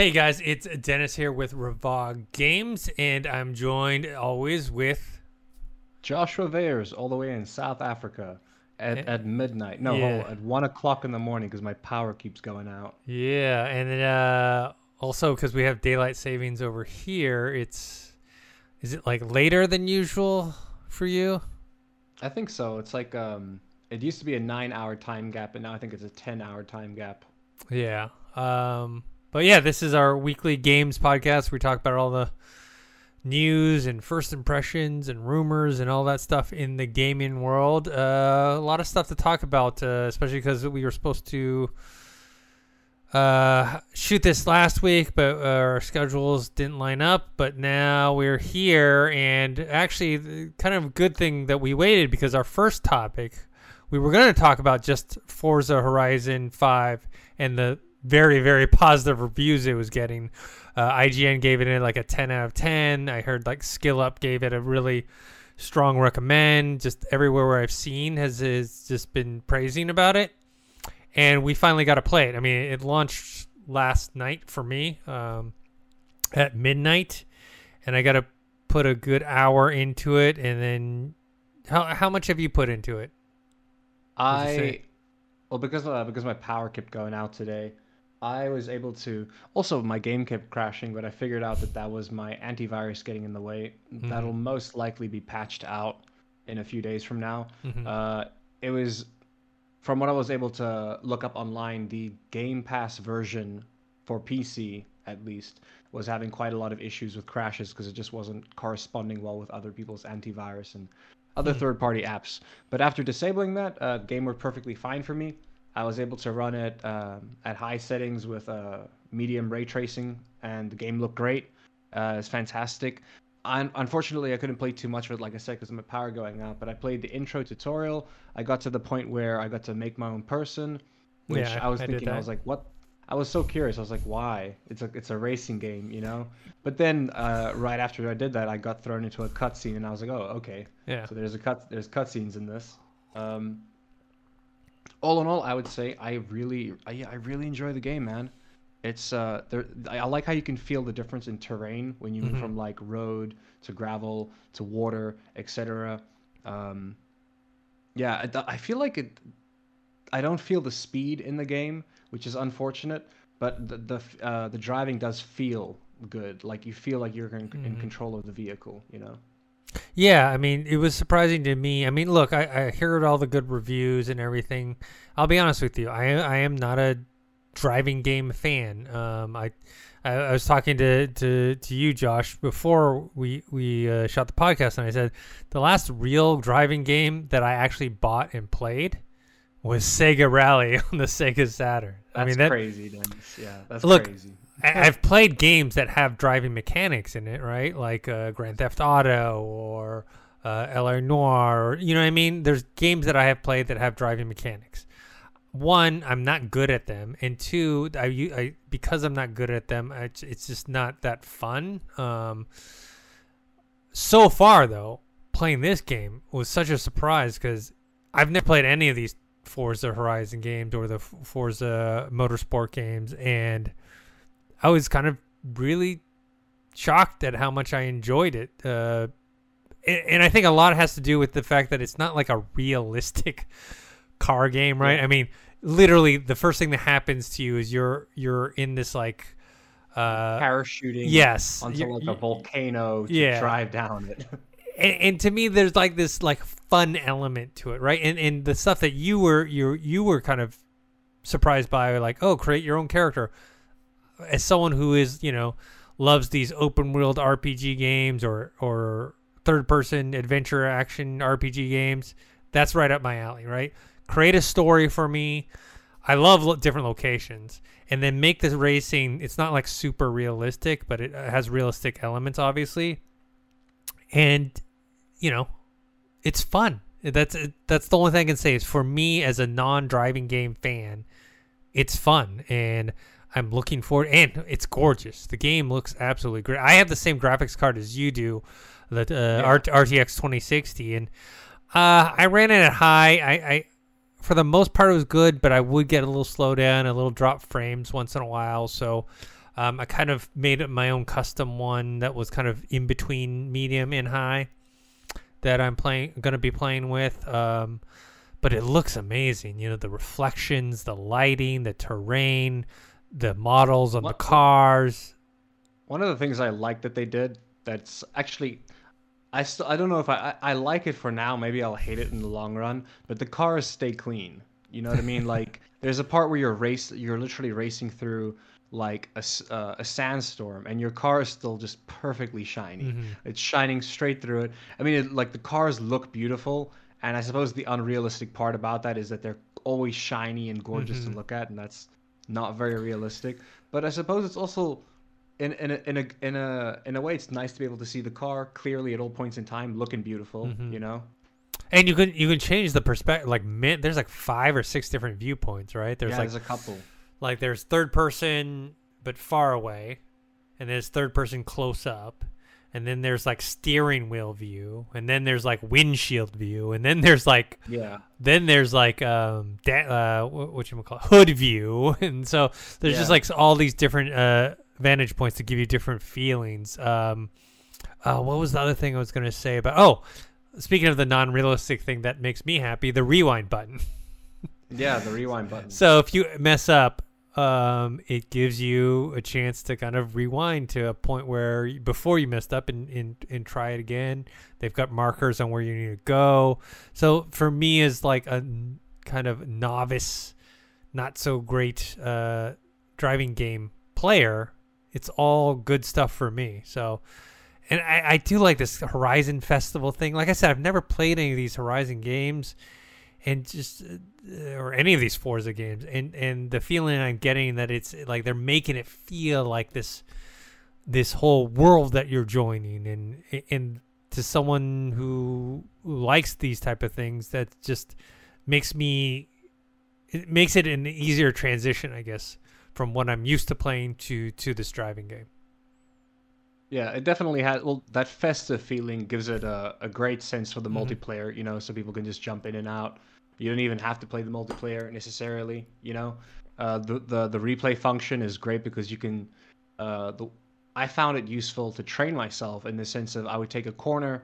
Hey guys, it's Dennis here with Ravog Games, and I'm joined always with Joshua Vayers, all the way in South Africa at, Eh, at midnight. No, yeah. at one o'clock in the morning because my power keeps going out. yeah, and then, uh, also because we have daylight savings over here. It's is it like later than usual for you? I think so. It's like um, it used to be a nine-hour time gap, and now I think it's a ten-hour time gap. Yeah. Um, but yeah, this is our weekly games podcast. We talk about all the news and first impressions and rumors and all that stuff in the gaming world. Uh, a lot of stuff to talk about, uh, especially because we were supposed to uh, shoot this last week, but our schedules didn't line up. But now we're here, and actually, kind of good thing that we waited because our first topic we were going to talk about just Forza Horizon 5 and the very, very positive reviews it was getting. Uh, IGN gave it like a 10 out of 10. I heard like Skill Up gave it a really strong recommend. Just everywhere where I've seen has, has just been praising about it. And we finally got to play it. I mean, it launched last night for me um, at midnight, and I got to put a good hour into it. And then, how how much have you put into it? I well because uh, because my power kept going out today. I was able to also my game kept crashing, but I figured out that that was my antivirus getting in the way. Mm-hmm. That'll most likely be patched out in a few days from now. Mhm. Uh, it was from what I was able to look up online, the Game Pass version for PC at least was having quite a lot of issues with crashes because it just wasn't corresponding well with other people's antivirus and other third-party apps. But after disabling that, uh, game worked perfectly fine for me. I was able to run it um, at high settings with uh, medium ray tracing, and the game looked great. Uh, it's fantastic. Un- unfortunately, I couldn't play too much of it, like I said, because of my power going out. But I played the intro tutorial. I got to the point where I got to make my own person, which Yeah, I was I thinking, I was like, what? I was so curious. I was like, why? It's a it's a racing game, you know. But then uh, right after I did that, I got thrown into a cutscene, and I was like, oh, okay. Yeah. So there's a cut. There's cutscenes in this. Um, all in all, I would say I really, I, I really enjoy the game, man. It's uh, there. I like how you can feel the difference in terrain when you move Mhm. from like road to gravel to water, etc. Um, yeah, I, I feel like it. I don't feel the speed in the game, which is unfortunate. But the the uh, the driving does feel good. Like you feel like you're in, in Mhm. control of the vehicle. You know. Yeah, I mean, it was surprising to me. I mean, look, I, I heard all the good reviews and everything. I'll be honest with you, I I am not a driving game fan. Um, I I, I was talking to, to, to you, Josh, before we we uh, shot the podcast, and I said the last real driving game that I actually bought and played was Sega Rally on the Sega Saturn. That's I mean, that, crazy, Dennis. Yeah, that's Look, crazy. I- I've played games that have driving mechanics in it, right? Like uh, Grand Theft Auto or uh, LA Noire, or you know what I mean. There's games that I have played that have driving mechanics. One, I'm not good at them, and two, I, I because I'm not good at them, I, it's just not that fun. Um, so far, though, playing this game was such a surprise because I've never played any of these Forza Horizon games or the Forza Motorsport games, and I was kind of really shocked at how much I enjoyed it. Uh, and, and I think a lot has to do with the fact that it's not like a realistic car game, right? Yeah. I mean, literally, the first thing that happens to you is you're you're in this like, uh, Parachuting yes, onto like a volcano to Yeah. drive down it. and, and to me there's like this like fun element to it right and and the stuff that you were you you were kind of surprised by like oh create your own character as someone who is you know loves these open world rpg games or or third person adventure action rpg games that's right up my alley right? Create a story for me. I love lo- different locations and then make this racing it's not like super realistic but it has realistic elements obviously. And you know it's fun. That's that's the only thing i can say is for me as a non-driving game fan it's fun. And i'm looking forward and it's gorgeous the game looks absolutely great i have the same graphics card as you do the uh, Yeah. Rtx 2060 and uh, i ran it at high I, I for the most part it was good but i would get a little slowdown a little drop frames once in a while so Um, I kind of made it my own custom one that was kind of in between medium and high that I'm playing going to be playing with. Um, but it looks amazing. You know, the reflections, the lighting, the terrain, the models on What- the cars. One of the things I like that they did that's actually I still I don't know if I, I I like it for now. Maybe I'll hate it in the long run. But the cars stay clean. You know what I mean? like there's a part where you're race you're literally racing through like a, uh, a sandstorm and your car is still just perfectly shiny. Mhm. It's shining straight through it. I mean, it, like the cars look beautiful, and I suppose the unrealistic part about that is that they're always shiny and gorgeous Mhm. to look at, and that's not very realistic. But I suppose it's also in in a, in a in a in a way it's nice to be able to see the car clearly at all points in time looking beautiful. Mhm. You know. And you can you can change the perspective. Like min, there's like five or six different viewpoints, right? There's yeah, like there's a couple. like there's third person but far away, and there's third person close up, and then there's like steering wheel view, and then there's like windshield view, and then there's like Yeah. then there's like um da- uh wh- what you call it, hood view, and so there's just like all these different uh vantage points to give you different feelings. Um, uh, what was the other thing I was gonna say about? Oh, speaking of the non-realistic thing that makes me happy, the rewind button. Yeah, the rewind button. So if you mess up, um, it gives you a chance to kind of rewind to a point where before you messed up and, and, and try it again. They've got markers on where you need to go. So for me, as like a kind of novice, not so great uh, driving game player, it's all good stuff for me. So. And I, I do like this Horizon Festival thing. Like I said, I've never played any of these Horizon games, and just uh, or any of these Forza games, and and the feeling I'm getting that it's like they're making it feel like this this whole world that you're joining, and and to someone who, who likes these type of things, that just makes me it makes it an easier transition, I guess, from what I'm used to playing to to this driving game. Yeah, it definitely has. Well, that festive feeling gives it a, a great sense for the Mhm. multiplayer, you know, so people can just jump in and out. You don't even have to play the multiplayer necessarily, you know. Uh, the, the the replay function is great because you can. Uh, the I found it useful to train myself in the sense of I would take a corner,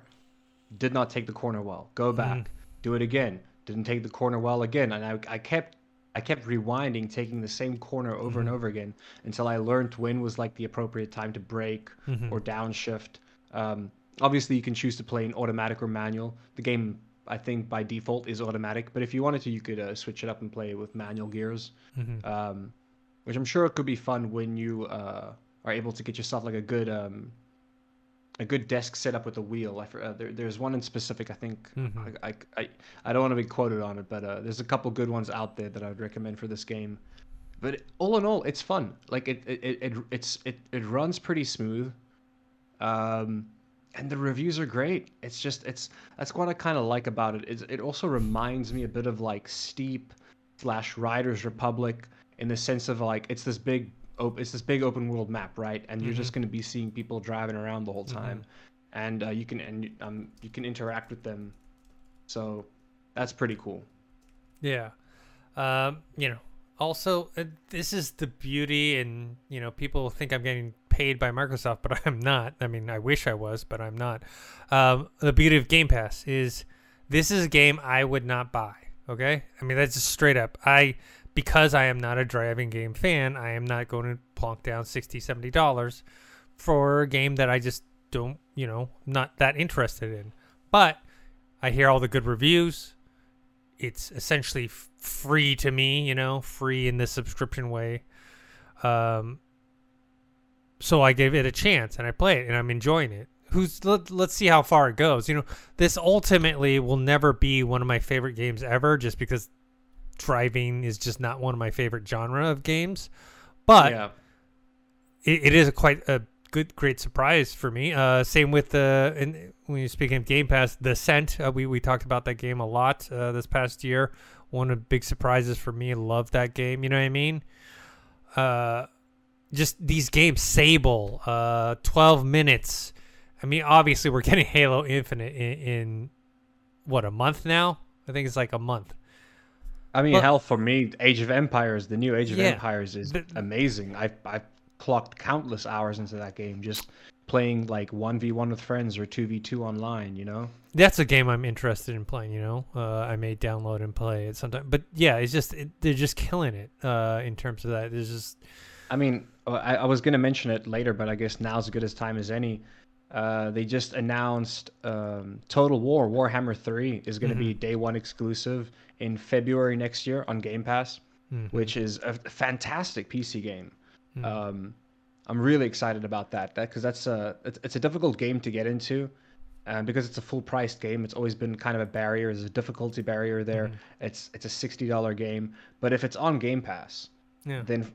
did not take the corner well, go back, do it again, didn't take the corner well again, and I, I kept I kept rewinding, taking the same corner over and Mhm. over again until I learned when was like the appropriate time to brake Mhm. or downshift. Um, obviously, you can choose to play in automatic or manual. The game, I think, by default is automatic, but if you wanted to, you could uh, switch it up and play with manual gears, Mhm. um, which I'm sure could be fun when you uh, are able to get yourself like a good um, a good desk set up with a wheel. I, uh, there, there's one in specific. I think Mhm. I, I, I, I don't want to be quoted on it, but uh, there's a couple good ones out there that I would recommend for this game. But all in all, it's fun. Like it, it, it, it it's it, it runs pretty smooth. Um, and the reviews are great. It's just it's that's what I kind of like about it. It's, it also reminds me a bit of like Steep slash Riders Republic in the sense of like it's this big op- it's this big open world map, right? And you're just going to be seeing people driving around the whole time, and uh, you can and you- um you can interact with them. So that's pretty cool. Yeah. Um, you know, also uh, this is the beauty and you know, people think I'm getting paid by Microsoft, but I'm not. I mean, I wish I was, but I'm not. Um, the beauty of Game Pass is this is a game I would not buy, okay? I mean, that's just straight up. I because I am not a driving game fan, I am not going to plonk down 60 70 dollars for a game that I just don't, you know, not that interested in. But I hear all the good reviews it's essentially free to me, you know, free in the subscription way. Um, so I gave it a chance and I play it and I'm enjoying it. Who's let, let's see how far it goes. You know, this ultimately will never be one of my favorite games ever, just because driving is just not one of my favorite genre of games. But yeah, it, it is a quite a good great surprise for me. Uh same with the and when you're speaking of game pass The Ascent uh, we we talked about that game a lot uh, this past year. One of the big surprises for me love that game you know what i mean? Uh just these games sable uh 12 minutes. I mean obviously we're getting halo infinite in, in what a month now? I think it's like a month I mean, Well- hell, for me, Age of Empires, the new Age of Yeah, Empires is but- amazing. I've, I've clocked countless hours into that game, just playing like one v one with friends or two v two online. You know. That's a game I'm interested in playing. You know, uh, I may download and play it sometime. But yeah, it's just it, they're just killing it uh, in terms of that. There's just. I mean, uh, I, I was gonna mention it later, but I guess now's as good as time as any. Uh, they just announced um, Total War Warhammer 3 is going to be Mhm. day one exclusive in February next year on Game Pass, Mhm. which is a fantastic PC game. Mhm. Um, I'm really excited about that. That because that's a it's, it's a difficult game to get into, because it's a full priced game. It's always been kind of a barrier. There's a difficulty barrier there. Mhm. It's it's a sixty dollar game, but if it's on Game Pass, yeah. then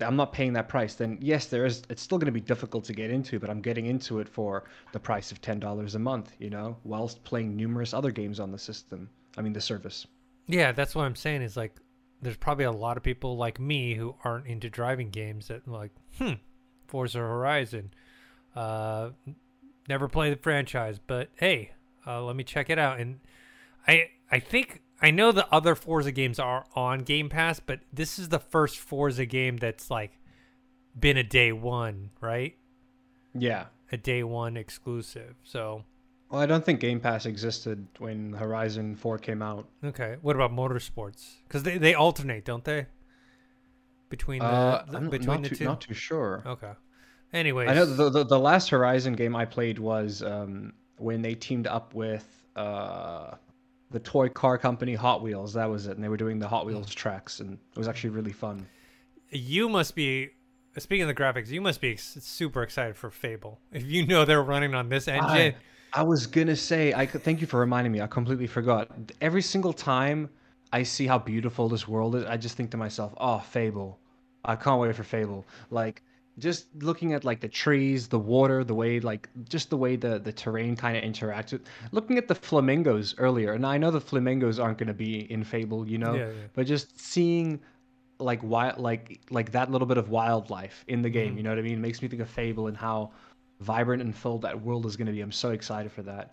I'm not paying that price. Then yes, there is. It's still going to be difficult to get into, but I'm getting into it for the price of ten dollars a month. You know, whilst playing numerous other games on the system. I mean, the service. Yeah, that's what I'm saying. Is like, there's probably a lot of people like me who aren't into driving games that like, hmm, Forza Horizon. Uh, never play the franchise, but hey, uh, let me check it out. And I, I think I know the other Forza games are on Game Pass, but this is the first Forza game that's like been a day one, right? Yeah. A day one exclusive. So Well, I don't think Game Pass existed when Horizon Four came out. okay, what about motorsports? Because they they alternate, don't they? Between the, Uh, the- I'm between not the too, two. not too sure. Okay. Anyways, I know the, the the last Horizon game I played was um, when they teamed up with uh, the toy car company Hot Wheels. That was it, and they were doing the Hot. Wheels tracks, and it was actually really fun. you must be speaking of the graphics. You must be super excited for Fable if you know they're running on this engine. I, I was gonna say, I thank you for reminding me. I completely forgot. Every single time I see how beautiful this world is, I just think to myself, "Oh, Fable! I can't wait for Fable." Like just looking at like the trees, the water, the way like just the way the the terrain kind of interacts with. Looking at the flamingos earlier, and I know the flamingos aren't gonna be in Fable, you know, Yeah, yeah. but just seeing like wild like like that little bit of wildlife in the game Mhm. you know what i mean makes me think of fable and how vibrant and filled that world is going to be i'm so excited for that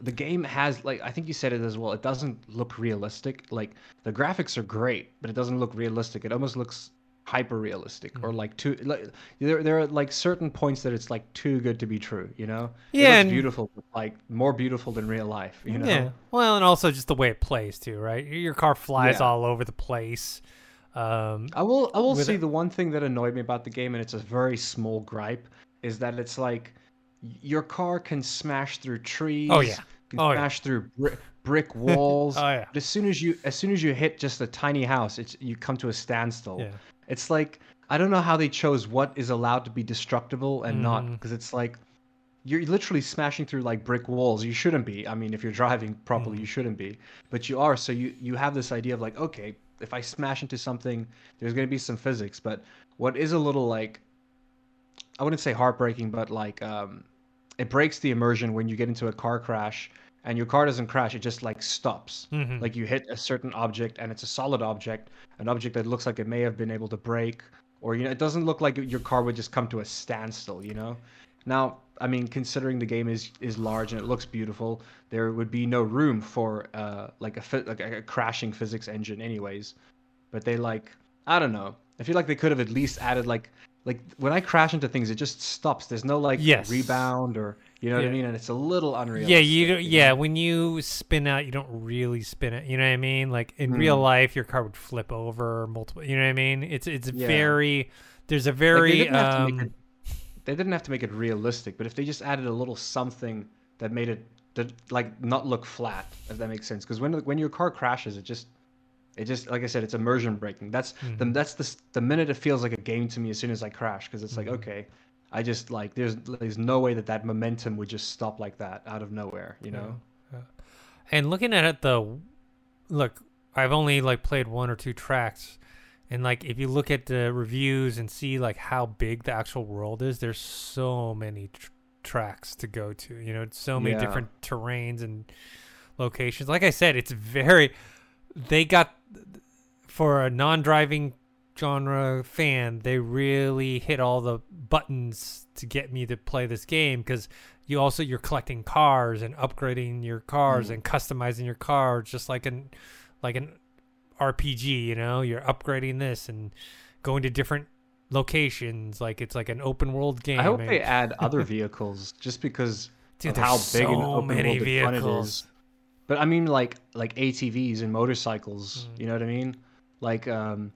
the game has like i think you said it as well it doesn't look realistic like the graphics are great but it doesn't look realistic it almost looks hyper realistic or Mm. like too like there, there are like certain points that it's like too good to be true you know Yeah, and- beautiful but, like more beautiful than real life you know Yeah. Well, and also just the way it plays too, right? Your car flies Yeah. all over the place. Um, I will I will say it- the one thing that annoyed me about the game, and it's a very small gripe, is that it's like your car can smash through trees. Oh, yeah. Can Oh, yeah. smash through bri- brick walls. oh yeah. But as soon as you as soon as you hit just a tiny house, it's you come to a standstill. Yeah. It's like I don't know how they chose what is allowed to be destructible and not Mhm. because it's like you're literally smashing through like brick walls. You shouldn't be. I mean, if you're driving properly, Mhm. you shouldn't be. But you are. So you you have this idea of like, okay, if I smash into something, there's going to be some physics. But what is a little like, I wouldn't say heartbreaking, but like, um, it breaks the immersion when you get into a car crash and your car doesn't crash. It just like stops. Mhm. Like you hit a certain object and it's a solid object, an object that looks like it may have been able to break, or you know, it doesn't look like your car would just come to a standstill. You know. Now, I mean, considering the game is is large and it looks beautiful, there would be no room for uh like a like a, a crashing physics engine, anyways. But they like, I don't know. I feel like they could have at least added like like when I crash into things, it just stops. There's no like Yes. rebound or you know what Yeah. I mean, and it's a little unreal. yeah, you don't, yeah. When you spin out, you don't really spin it. You know what I mean? Like in real Mhm. life, your car would flip over multiple. You know what I mean? It's it's Yeah. very. There's a Like, very. they, didn't have to make um, it, they didn't have to make it realistic, but if they just added a little something that made it that like not look flat, if that makes sense. Because when when your car crashes, it just it just like I said, it's immersion breaking. That's the Mhm. that's the the minute it feels like a game to me as soon as I crash, because it's like Mhm. okay, I just like there's there's no way that that momentum would just stop like that out of nowhere, you know. And looking at it though, look, I've only like played one or two tracks, and like if you look at the reviews and see like how big the actual world is, there's so many tr- tracks to go to. You know, so many Yeah. different terrains and locations. Like I said, it's very. They got for a non-driving genre fan, they really hit all the buttons to get me to play this game because you also you're collecting cars and upgrading your cars Mm. and customizing your car just like an like an RPG, you know, you're upgrading this and going to different locations, like it's like an open world game. I hope and- they add other vehicles just because Dude, of how so big and open many world it vehicles. is. But I mean, like like ATVs and motorcycles. Mm. You know what I mean? Like, um,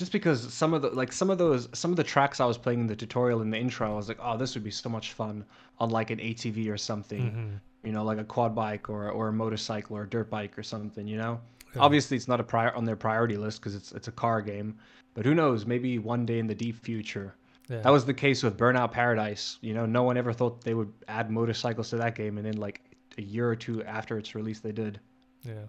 just because some of the like some of those some of the tracks I was playing in the tutorial in the intro, I was like, oh, this would be so much fun on like an ATV or something. Mhm. You know, like a quad bike or or a motorcycle or a dirt bike or something. You know. Yeah. Obviously, it's not a prior on their priority list because it's it's a car game. But who knows? Maybe one day in the deep future. Yeah. That was the case with Burnout Paradise. You know, no one ever thought they would add motorcycles to that game, and then like a year or two after its release, they did. Yeah.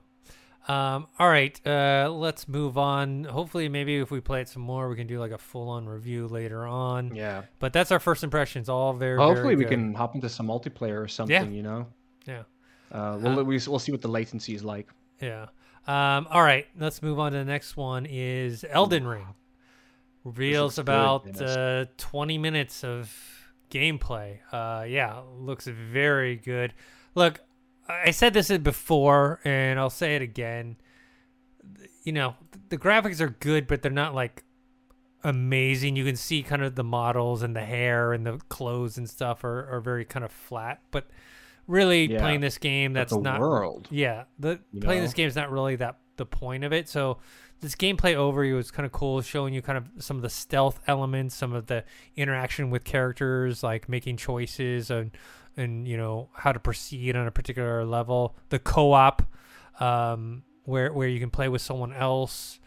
Um, all right. Uh, let's move on. Hopefully, maybe if we play it some more, we can do like a full-on review later on. Yeah. But that's our first impressions. All very. Hopefully, very we can hop into some multiplayer or something. Yeah. You know. Yeah. Uh, we'll we, we'll see what the latency is like. Yeah. Um, all right. Let's move on to the next one. Is Elden Ring reveals about uh, 20 minutes of gameplay. Uh, yeah, looks very good. Look, I said this before, and I'll say it again. You know, the graphics are good, but they're not like amazing. You can see kind of the models and the hair and the clothes and stuff are, are very kind of flat. But really, Yeah. playing this game, that's the not world. yeah, the You playing know? this game is not really that the point of it. So this gameplay overview was kind of cool, showing you kind of some of the stealth elements, some of the interaction with characters, like making choices and and you know how to proceed on a particular level. The co-op, um, where where you can play with someone else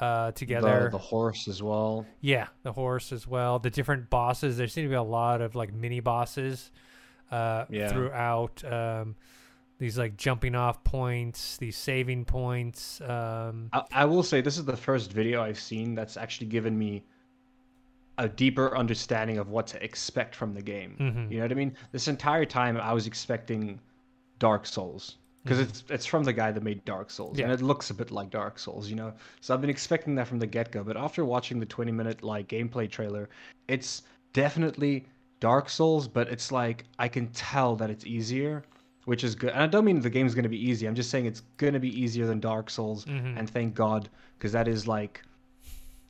uh, together. The, the horse as well. Yeah, the horse as well. The different bosses. There seem to be a lot of like mini bosses uh, Yeah. throughout. Um, these like jumping off points, these saving points. Um, I, I will say this is the first video I've seen that's actually given me a deeper understanding of what to expect from the game. Mhm. You know what I mean? This entire time I was expecting Dark Souls because it's it's from the guy that made Dark Souls and Mm-hmm. It looks a bit like Dark Souls, you know. So I've been expecting that from the get-go, but after watching the 20 minute like gameplay trailer, it's definitely Dark Souls, but it's like I can tell that it's easier, which is good. And I don't mean the game's going to be easy. I'm just saying it's going to be easier than Dark Souls, Mhm. and thank God because that is like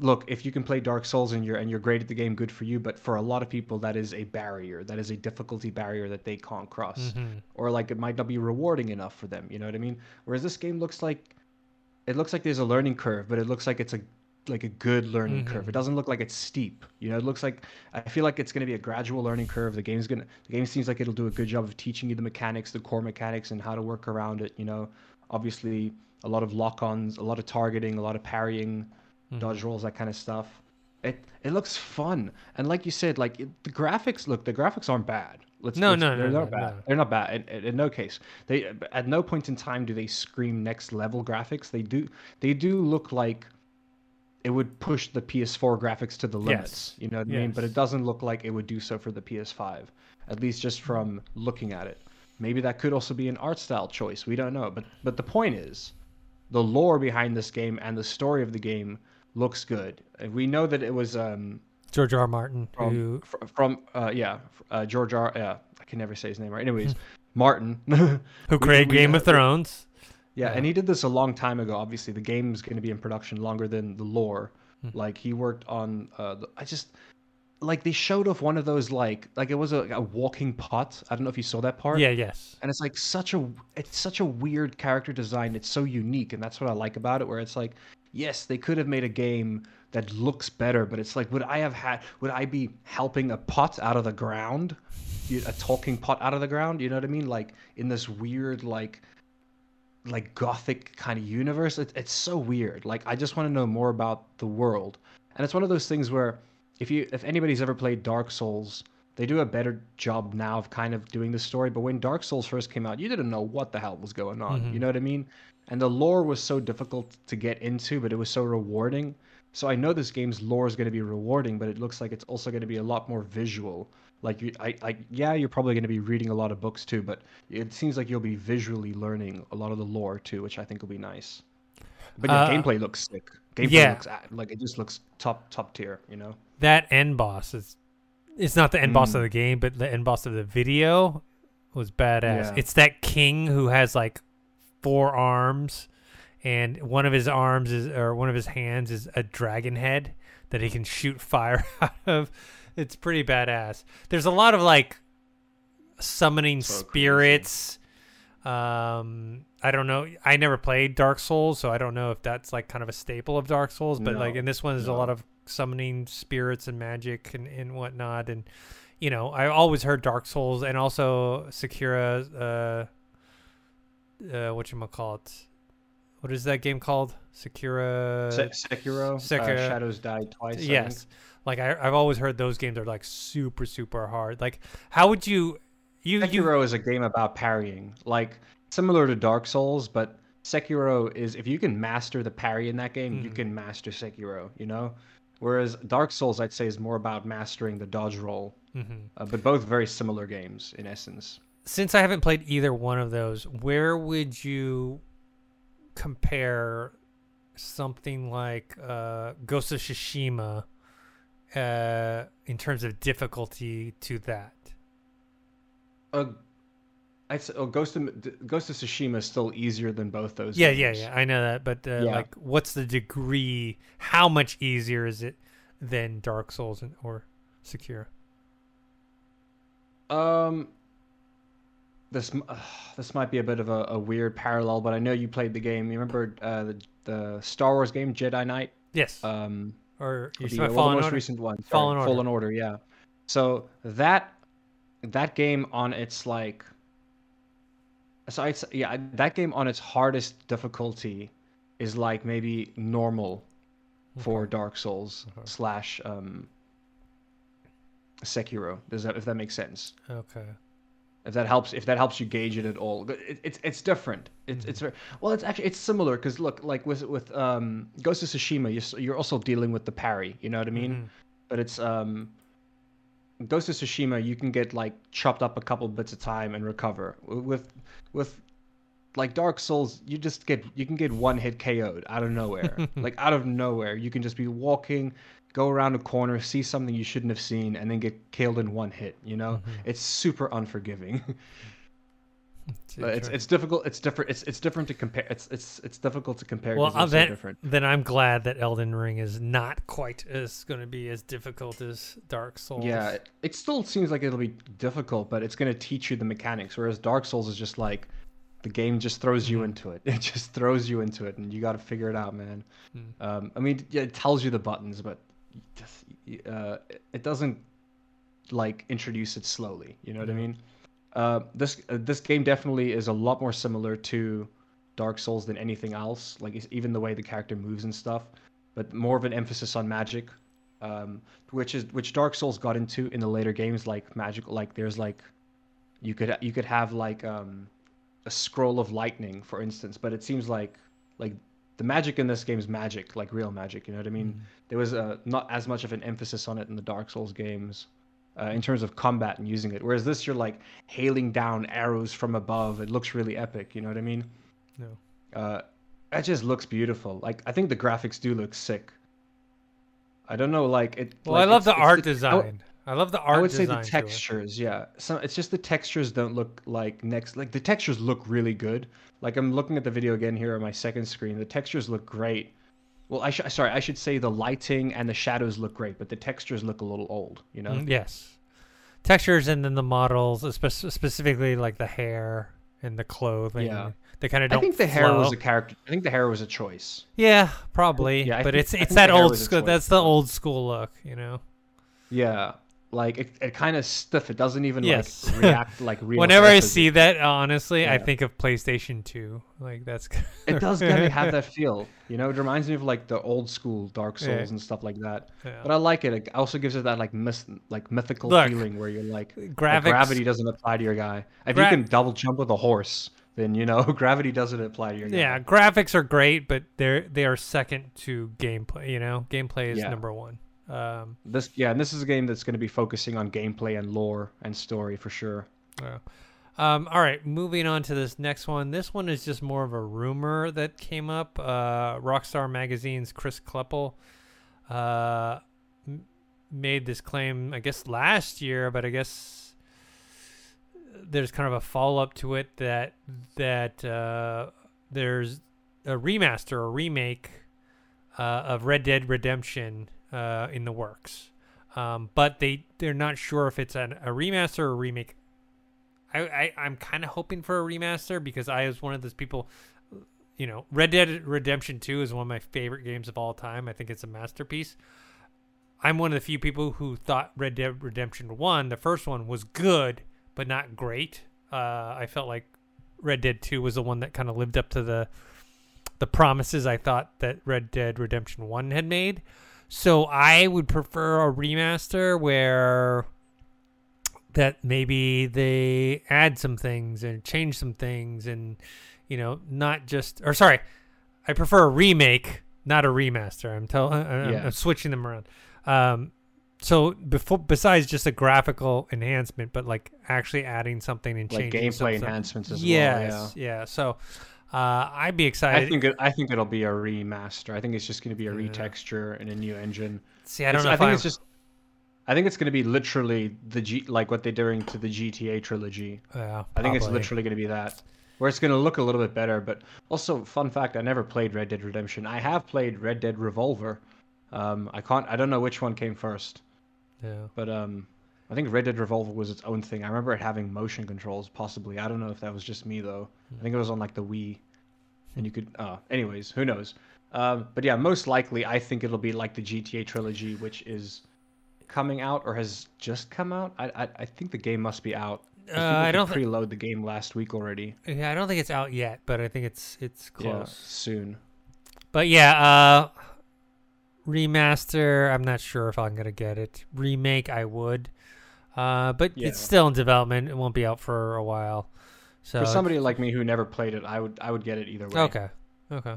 look, if you can play Dark Souls and you're and you're great at the game, good for you. But for a lot of people, that is a barrier. That is a difficulty barrier that they can't cross, Mhm. or like it might not be rewarding enough for them. You know what I mean? Whereas this game looks like it looks like there's a learning curve, but it looks like it's a like a good learning curve. Mhm. It doesn't look like it's steep. You know, it looks like I feel like it's going to be a gradual learning curve. The game's gonna the game seems like it'll do a good job of teaching you the mechanics, the core mechanics, and how to work around it. You know, obviously a lot of lock-ons, a lot of targeting, a lot of parrying, Mhm. dodge rolls, that kind of stuff. It it looks fun, and like you said, like it, the graphics look the graphics aren't bad. Let's, No, let's- no, they're no, not no, bad. no. They're not bad in, in, in no case. They at no point in time do they scream next level graphics. They do they do look like it would push the PS4 graphics to the limits. Yes. You know what I mean? But it doesn't look like it would do so for the PS5, at least just from looking at it. Maybe that could also be an art style choice. We don't know. But but the point is, the lore behind this game and the story of the game looks good. We know that it was um, George R. R. Martin, from who from uh, yeah uh, George R. Yeah, I can never say his name right. Anyways, Martin. who created Game of Thrones. Yeah, Yeah. and he did this a long time ago. Obviously, the game's going to be in production longer than the lore. Hmm. Like he worked on. Uh, the, I just like they showed off one of those like like it was a, a walking pot. I don't know if you saw that part. Yeah, yes. And it's like such a it's such a weird character design. It's so unique, and that's what I like about it. Where it's like, yes, they could have made a game that looks better, but it's like, would I have had? Would I be helping a pot out of the ground? A talking pot out of the ground? You know what I mean? Like in this weird like like gothic kind of universe. It, it's so weird. Like I just want to know more about the world. And it's one of those things where if you if anybody's ever played Dark Souls, they do a better job now of kind of doing the story. But when Dark Souls first came out, you didn't know what the hell was going on. Mhm. You know what I mean? And the lore was so difficult to get into, but it was so rewarding. So I know this game's lore is going to be rewarding, but it looks like it's also going to be a lot more visual. Like you, I, I, yeah, you're probably going to be reading a lot of books too, but it seems like you'll be visually learning a lot of the lore too, which I think will be nice. But yeah, Uh, gameplay looks sick. Gameplay yeah. looks like it just looks top top tier, you know. That end boss is it's not the end boss of Mm. the game, but the end boss of the video was badass. Yeah. It's that king who has like four arms and one of his arms is or one of his hands is a dragon head that he can shoot fire out of. It's pretty badass. There's a lot of like summoning So crazy. spirits. Um, I don't know. I never played Dark Souls, so I don't know if that's like kind of a staple of Dark Souls. But like in this one, there's a lot of summoning spirits and magic and, and whatnot. And you know, I always heard Dark Souls and also Sakura. Uh, uh, what you call it? What is that game called? Sakura. Se- Sekiro, Sekiro. Uh, Shadows Die twice. I yes. Like I, I've always heard those games are like super super hard. Like how would you? You you Sekiro is a game about parrying, like similar to Dark Souls, but Sekiro is if you can master the parry in that game, you Mhm. can master Sekiro. You know, whereas Dark Souls, I'd say, is more about mastering the dodge roll. Mhm. Uh, but both very similar games in essence. since I haven't played either one of those, where would you compare something like uh, Ghost of Tsushima uh, in terms of difficulty to that? Uh, I'd oh, Ghost of Ghost of Tsushima is still easier than both those. Yeah, yeah, games. yeah. I know that, but uh, Yeah. like, what's the degree? How much easier is it than Dark Souls and, or Sekiro? Um, this uh, this might be a bit of a, a weird parallel, but I know you played the game. You remember uh, the the Star Wars game Jedi Knight? Yes. Um, or the, uh, well, the most Order? recent one. Fallen Order. Fallen Order. Yeah. So that that game on its like, so I'd yeah, that game on its hardest difficulty is like maybe normal for Dark Souls Okay. slash um, Sekiro. Does that if that makes sense? Okay. if that helps if that helps you gauge it at all it, it's it's different it's it's very well it's actually it's similar because look like with with um ghost of tsushima you're, you're also dealing with the parry you know what i mean Mhm. but it's um ghost of tsushima you can get like chopped up a couple bits of time and recover. With with like dark souls you just get you can get one hit ko'd out of nowhere. Like out of nowhere you can just be walking go around a corner see something you shouldn't have seen and then get killed in one hit you know? Mhm. it's super unforgiving It's it's it's difficult. It's different. It's it's different to compare. It's it's it's difficult to compare. Well, uh, they're so then, different. then I'm glad that Elden Ring is not quite as going to be as difficult as Dark Souls. Yeah, it, it still seems like it'll be difficult, but it's gonna teach you the mechanics. Whereas Dark Souls is just like the game just throws you Mhm. into it. It just throws you into it, and you got to figure it out, man. Mm. Um, I mean, yeah, it tells you the buttons, but you just, y- uh, it- it doesn't like introduce it slowly. You know what I mean? Uh, this uh, this game definitely is a lot more similar to Dark Souls than anything else. Like even the way the character moves and stuff, but more of an emphasis on magic, um, which is which Dark Souls got into in the later games. Like magic, like there's like you could you could have like um, a scroll of lightning, for instance, but it seems like like the magic in this game is magic, like real magic. You know what I mean? Mm. There was uh, not as much of an emphasis on it in the Dark Souls games. Uh, in terms of combat and using it, whereas this you're like hailing down arrows from above. It looks really epic. You know what I mean? No. Uh, it just looks beautiful. Like I think the graphics do look sick. I don't know, like it. Well, like, I love the art the- I design. w- I love the art I would say the textures, yeah. So it's just the textures don't look like next. Like the textures look really good. Like I'm looking at the video again here on my second screen. The textures look great. Well, I should sorry, I should say the lighting and the shadows look great, but the textures look a little old. You know? Mm, Yes. Textures and then the models, espe- specifically like the hair and the clothing. Yeah. They kind of don't. i think the hair was a character. I think the hair was a choice. Yeah, probably. Yeah, I but think- it's it's that old school. That's the old school look, you know. Yeah, like it, it kind of stiff. It doesn't even Yes. like react like real. Whenever I see that, honestly, I think of PlayStation 2. Like that's. it does kind of have that feel. You know, it reminds me of like the old school Dark Souls Yeah. and stuff like that. Yeah. But I like it. It also gives it that like myth, like mythical Look, feeling where you're like, like, Graphics. gravity doesn't apply to your guy. If Gra- you can double jump with a horse, then you know gravity doesn't apply to your guy. Yeah, graphics are great, but they're they are second to gameplay. You know, gameplay is Yeah. number one. Um, This yeah, and this is a game that's going to be focusing on gameplay and lore and story for sure. Yeah. Um, all right, moving on to this next one. This one is just more of a rumor that came up. Uh, Rockstar Magazine's Chris Kleppel uh, m- made this claim, I guess, last year, but I guess there's kind of a follow up to it that that uh, there's a remaster a remake uh, of Red Dead Redemption uh, in the works, um, but they they're not sure if it's an, a remaster or a remake. I, I I'm kind of hoping for a remaster because I was one of those people. You know, Red Dead Redemption 2 is one of my favorite games of all time. I think it's a masterpiece. I'm one of the few people who thought Red Dead Redemption 1, the first one, was good, but not great. Uh, I felt like Red Dead 2 was the one that kind of lived up to the the promises I thought that Red Dead Redemption 1 had made. So I would prefer a remaster where that maybe they add some things and change some things and you know not just or sorry i prefer a remake not a remaster i'm telling I'm, Yeah. I'm switching them around um so before besides just a graphical enhancement but like actually adding something and Like changing gameplay enhancements as yes well. Yeah yeah so uh i'd be excited I think it, I think it'll be a remaster. I think it's just going to be a Yeah. retexture and a new engine. see i don't It's- know I think I'm, it's just. I think it's going to be literally the G, like what they're doing to the GTA trilogy. yeah, I think it's literally going to be that, where it's going to look a little bit better. But also, fun fact: I never played Red Dead Redemption. I have played Red Dead Revolver. Um, I can't. I don't know which one came first, yeah but um, I think Red Dead Revolver was its own thing. I remember it having motion controls, possibly. I don't know if that was just me though. I think it was on like the Wii, and you could. Uh, anyways, who knows? Um, but yeah, most likely, I think it'll be like the GTA trilogy, which is coming out or has just come out. I I, I think the game must be out. Uh, I don't preload the game last week already. yeah i don't think it's out yet but i think it's it's Yeah, close soon. But yeah, uh remaster, I'm not sure if I'm gonna get it. Remake, I would. Uh, but Yeah. it's still in development. It won't be out for a while. So For somebody like me who never played it, I would I would get it either way. okay, okay.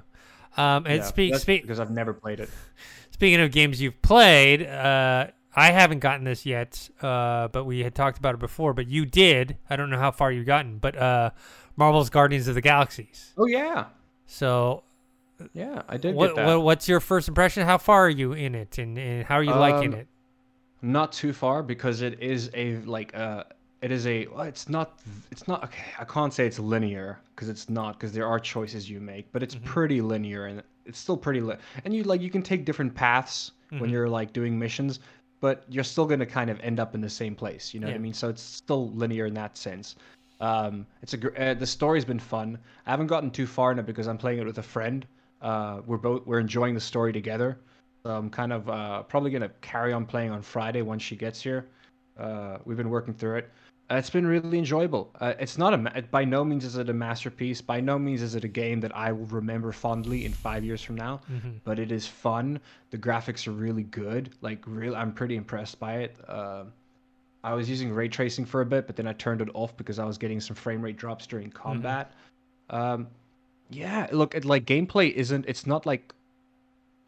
Um, and Yeah, speak, speak, because I've never played it. speaking of games you've played, uh, I haven't gotten this yet. Uh, but we had talked about it before. But you did. I don't know how far you've gotten, but uh, Marvel's Guardians of the Galaxies. Oh yeah, So yeah, I did what, get that. what what's your first impression? How far are you in it, and, and how are you liking Um, it? Not too far because it is a like uh it is a it's not it's not okay i can't say it's linear because it's not because there are choices you make but it's Mhm. pretty linear and it's still pretty li- and you like you can take different paths when Mhm. you're like doing missions but you're still going to kind of end up in the same place you know what i mean? So it's still linear in that sense. Um it's a gr- uh, the story's been fun. I haven't gotten too far in it because i'm playing it with a friend. Uh we're both we're enjoying the story together so I'm kind of uh, probably gonna carry on playing on Friday once she gets here. Uh, we've been working through it. Uh, it's been really enjoyable. Uh, it's not a by no means is it a masterpiece. By no means is it a game that I will remember fondly in five years from now. Mhm. But it is fun. The graphics are really good. Like real, I'm pretty impressed by it. Uh, I was using ray tracing for a bit, but then I turned it off because I was getting some frame rate drops during combat. Um, yeah, look, it, like gameplay isn't. It's not like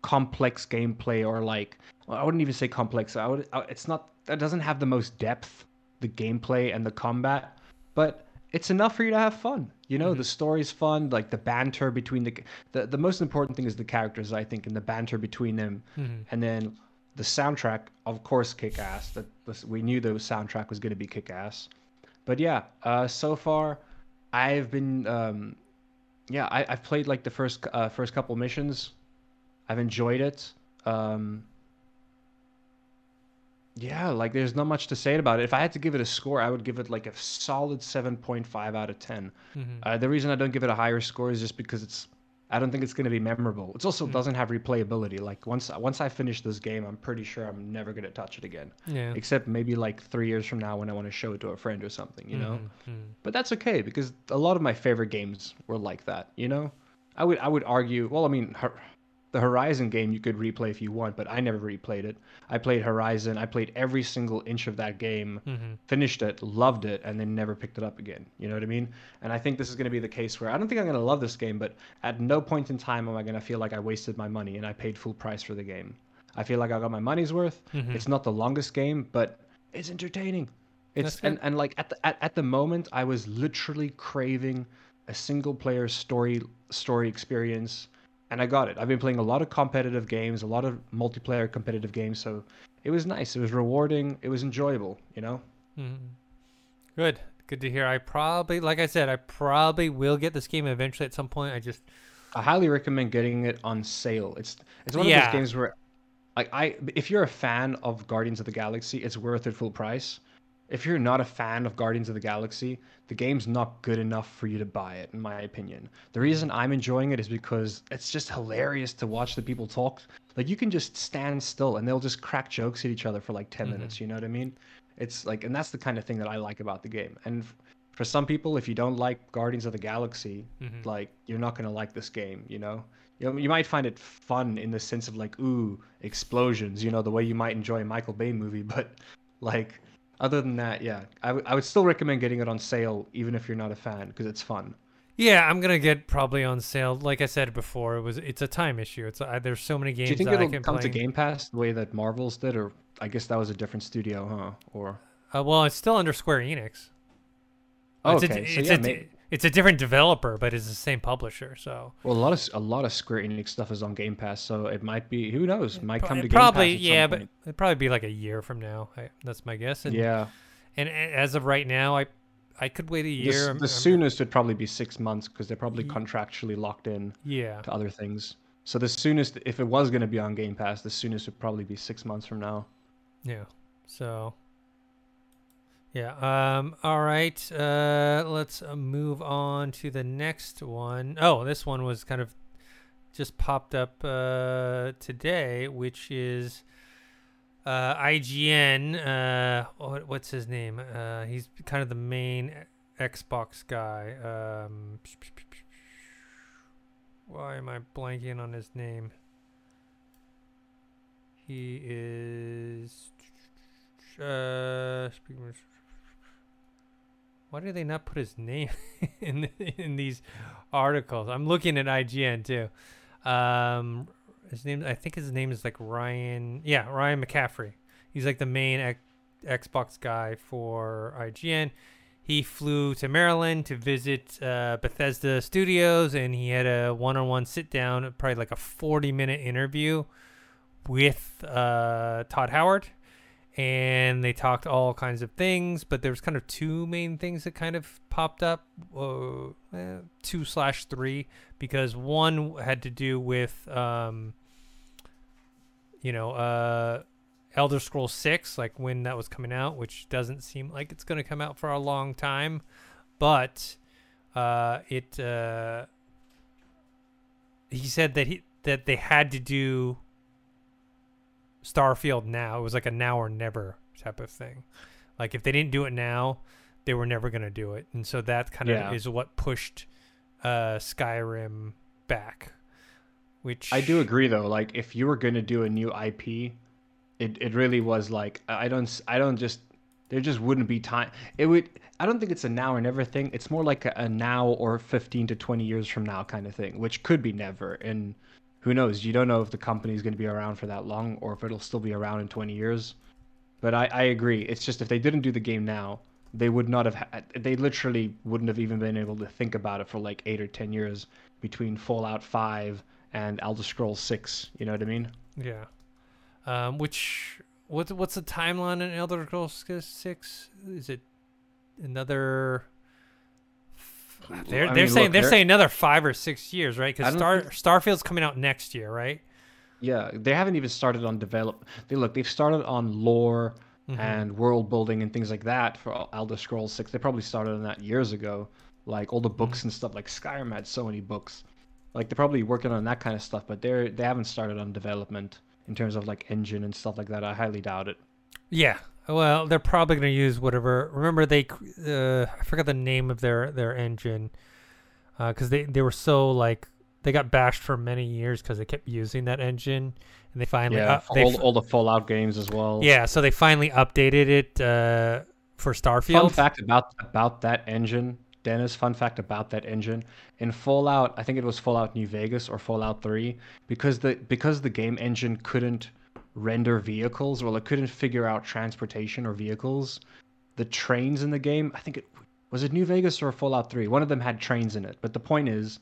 complex gameplay or like well, I wouldn't even say complex. I would. It's not. That doesn't have the most depth, the gameplay and the combat, but it's enough for you to have fun. You know, Mhm. the story's fun. Like the banter between the, the the most important thing is the characters. I think, and the banter between them, Mhm. and then the soundtrack, of course, kick ass. That we knew the soundtrack was going to be kick ass. But yeah, uh, so far, I've been, um, yeah, I, I've played like the first uh, first couple missions. I've enjoyed it. Um, yeah, like there's not much to say about it. If I had to give it a score, I would give it like a solid 7.5 out of 10. Mhm. Uh, the reason I don't give it a higher score is just because it's I don't think it's going to be memorable. It also Mm. doesn't have replayability. Like once once I finish this game, I'm pretty sure I'm never going to touch it again. Yeah. Except maybe like 3 years from now when I want to show it to a friend or something, you know? Mhm. Mhm. But that's okay because a lot of my favorite games were like that, you know? I would I would argue, well, I mean, the Horizon game you could replay if you want, but I never replayed it. I played Horizon. I played every single inch of that game Mhm. finished it, loved it, and then never picked it up again. You know what I mean? And I think this is going to be the case where I don't think I'm going to love this game, but at no point in time am I going to feel like I wasted my money and I paid full price for the game. I feel like I got my money's worth. Mhm. It's not the longest game, but it's entertaining. It's and, and like at the at, at the moment I was literally craving a single player story story experience and I got it. I've been playing a lot of competitive games, a lot of multiplayer competitive games, so it was nice. It was rewarding. It was enjoyable, you know? Mhm. Good. Good to hear. I probably, like I said, I probably will get this game eventually at some point. I just, I highly recommend getting it on sale. It's it's one of Yeah. those games where like I if you're a fan of Guardians of the Galaxy, it's worth it full price. If you're not a fan of Guardians of the Galaxy, the game's not good enough for you to buy it, in my opinion. The reason I'm enjoying it is because it's just hilarious to watch the people talk. Like you can just stand still and they'll just crack jokes at each other for like 10 Mhm. minutes. You know what I mean? It's like, and that's the kind of thing that I like about the game. And for some people, if you don't like Guardians of the Galaxy, Mhm. like you're not gonna like this game. You know, you know, you might find it fun in the sense of like, ooh, explosions. You know, the way you might enjoy a Michael Bay movie, but like. Other than that, yeah, I, w- I would still recommend getting it on sale, even if you're not a fan, because it's fun. Yeah, I'm gonna get probably on sale. Like I said before, it was it's a time issue. It's uh, there's so many games Do you think that it'll can come play. to Game Pass the way that Marvel's did, or I guess that was a different studio, huh? Or Uh, well, it's still under Square Enix. oh, It's a- okay, so it's yeah, a, may- it's a different developer, but it's the same publisher. So well, a lot of a lot of Square Enix stuff is on Game Pass, so it might be who knows, it might come to probably Game Pass. at some yeah, but it'd probably be like a year from now. I, that's my guess. And, yeah, And as of right now, I I could wait a the, year. the I'm- soonest would probably be six months because they're probably contractually locked in Yeah. to other things. So the soonest, if it was going to be on Game Pass, the soonest would probably be six months from now. Yeah. So. Yeah. Um. All right. Uh. Let's uh, move on to the next one. Oh, this one was kind of just popped up uh today, which is uh IGN. Uh. What, what's his name? Uh. He's kind of the main Xbox guy. Um. Why am I blanking on his name? He is. Why do they not put his name in in these articles? I'm looking at IGN too. Um, his name, I think his name is like Ryan. Yeah, Ryan McCaffrey. He's like the main Xbox guy for IGN. He flew to Maryland to visit uh, Bethesda Studios, and he had a one-on-one sit-down, probably like a 40-minute interview with uh, Todd Howard, and they talked all kinds of things. But there was kind of two main things that kind of popped up, uh, eh, two slash three, because one had to do with, um, you know, uh, Elder Scrolls Six, like when that was coming out, which doesn't seem like it's going to come out for a long time, but uh, it. Uh, he said that he that they had to do Starfield now. It was like a now or never type of thing. Like if they didn't do it now, they were never going to do it. And so that kind of Yeah. is what pushed uh Skyrim back. Which I do agree though. Like if you were going to do a new IP, it, it really was like I don't I don't just there just wouldn't be time. It would I don't think it's a now or never thing. It's more like a, a now or 15 to 20 years from now kind of thing, which could be never. And who knows? You don't know if the company is going to be around for that long or if it'll still be around in 20 years. But I, I agree. It's just if they didn't do the game now, they would not have. Ha- they literally wouldn't have even been able to think about it for like eight or 10 years between Fallout 5 and Elder Scrolls 6. You know what I mean? Yeah. Um, which what's what's the timeline in Elder Scrolls Six? Is it another? They're I they're mean, saying look, they're they're- saying another five or six years, right? Because Star Starfield's coming out next year, right? Yeah, they haven't even started on develop. They look, they've started on lore Mhm. and world building and things like that for Elder Scrolls 6. They probably started on that years ago. Like all the books and stuff like Skyrim had so many books. Like they're probably working on that kind of stuff, but they're they haven't started on development in terms of like engine and stuff like that. I highly doubt it. Yeah. Well, they're probably going to use whatever. Remember, they uh, I forgot the name of their their engine because they they were so like they got bashed for many years because they kept using that engine, and they finally yeah, up, they all, all the Fallout games as well. yeah. So they finally updated it uh, for Starfield. Fun fact about about that engine, Dennis. Fun fact about that engine in Fallout. I think it was Fallout New Vegas or Fallout Three, because the because the game engine couldn't render vehicles Well, it couldn't figure out transportation or vehicles. The trains in the game, I think it was it New Vegas or Fallout Three. One of them had trains in it. But the point is,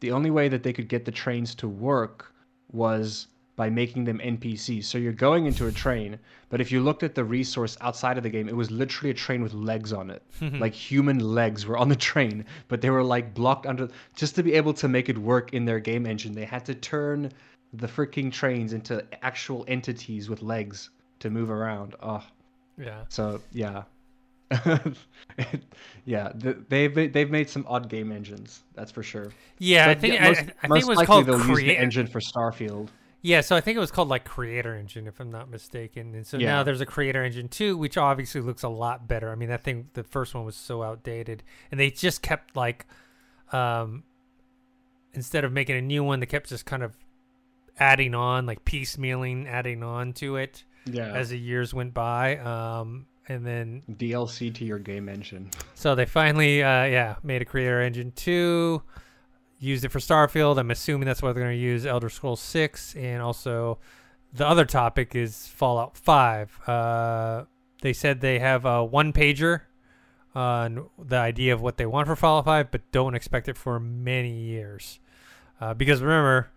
the only way that they could get the trains to work was by making them NPCs. So you're going into a train, but if you looked at the resource outside of the game, it was literally a train with legs on it. like human legs were on the train, but they were like blocked under just to be able to make it work in their game engine. They had to turn the freaking trains into actual entities with legs to move around. Oh, Yeah. so yeah. yeah, they've they've made some odd game engines, that's for sure. Yeah, I think yeah, most, I think most it was called they'll use the engine for Starfield. Yeah, so I think it was called like Creator Engine, if I'm not mistaken. And so now there's a Creator Engine 2, which obviously looks a lot better. I mean, that thing, the first one was so outdated. And they just kept like, um, instead of making a new one, they kept just kind of adding on, like piecemealing, adding on to it Yeah, as the years went by. Um, and then DLC to your game engine. so they finally, uh, yeah, made a Creator Engine 2, used it for Starfield. I'm assuming that's what they're going to use Elder Scrolls 6. And also, the other topic is Fallout 5. Uh, they said they have a one pager on the idea of what they want for Fallout 5, but don't expect it for many years. Uh, because remember,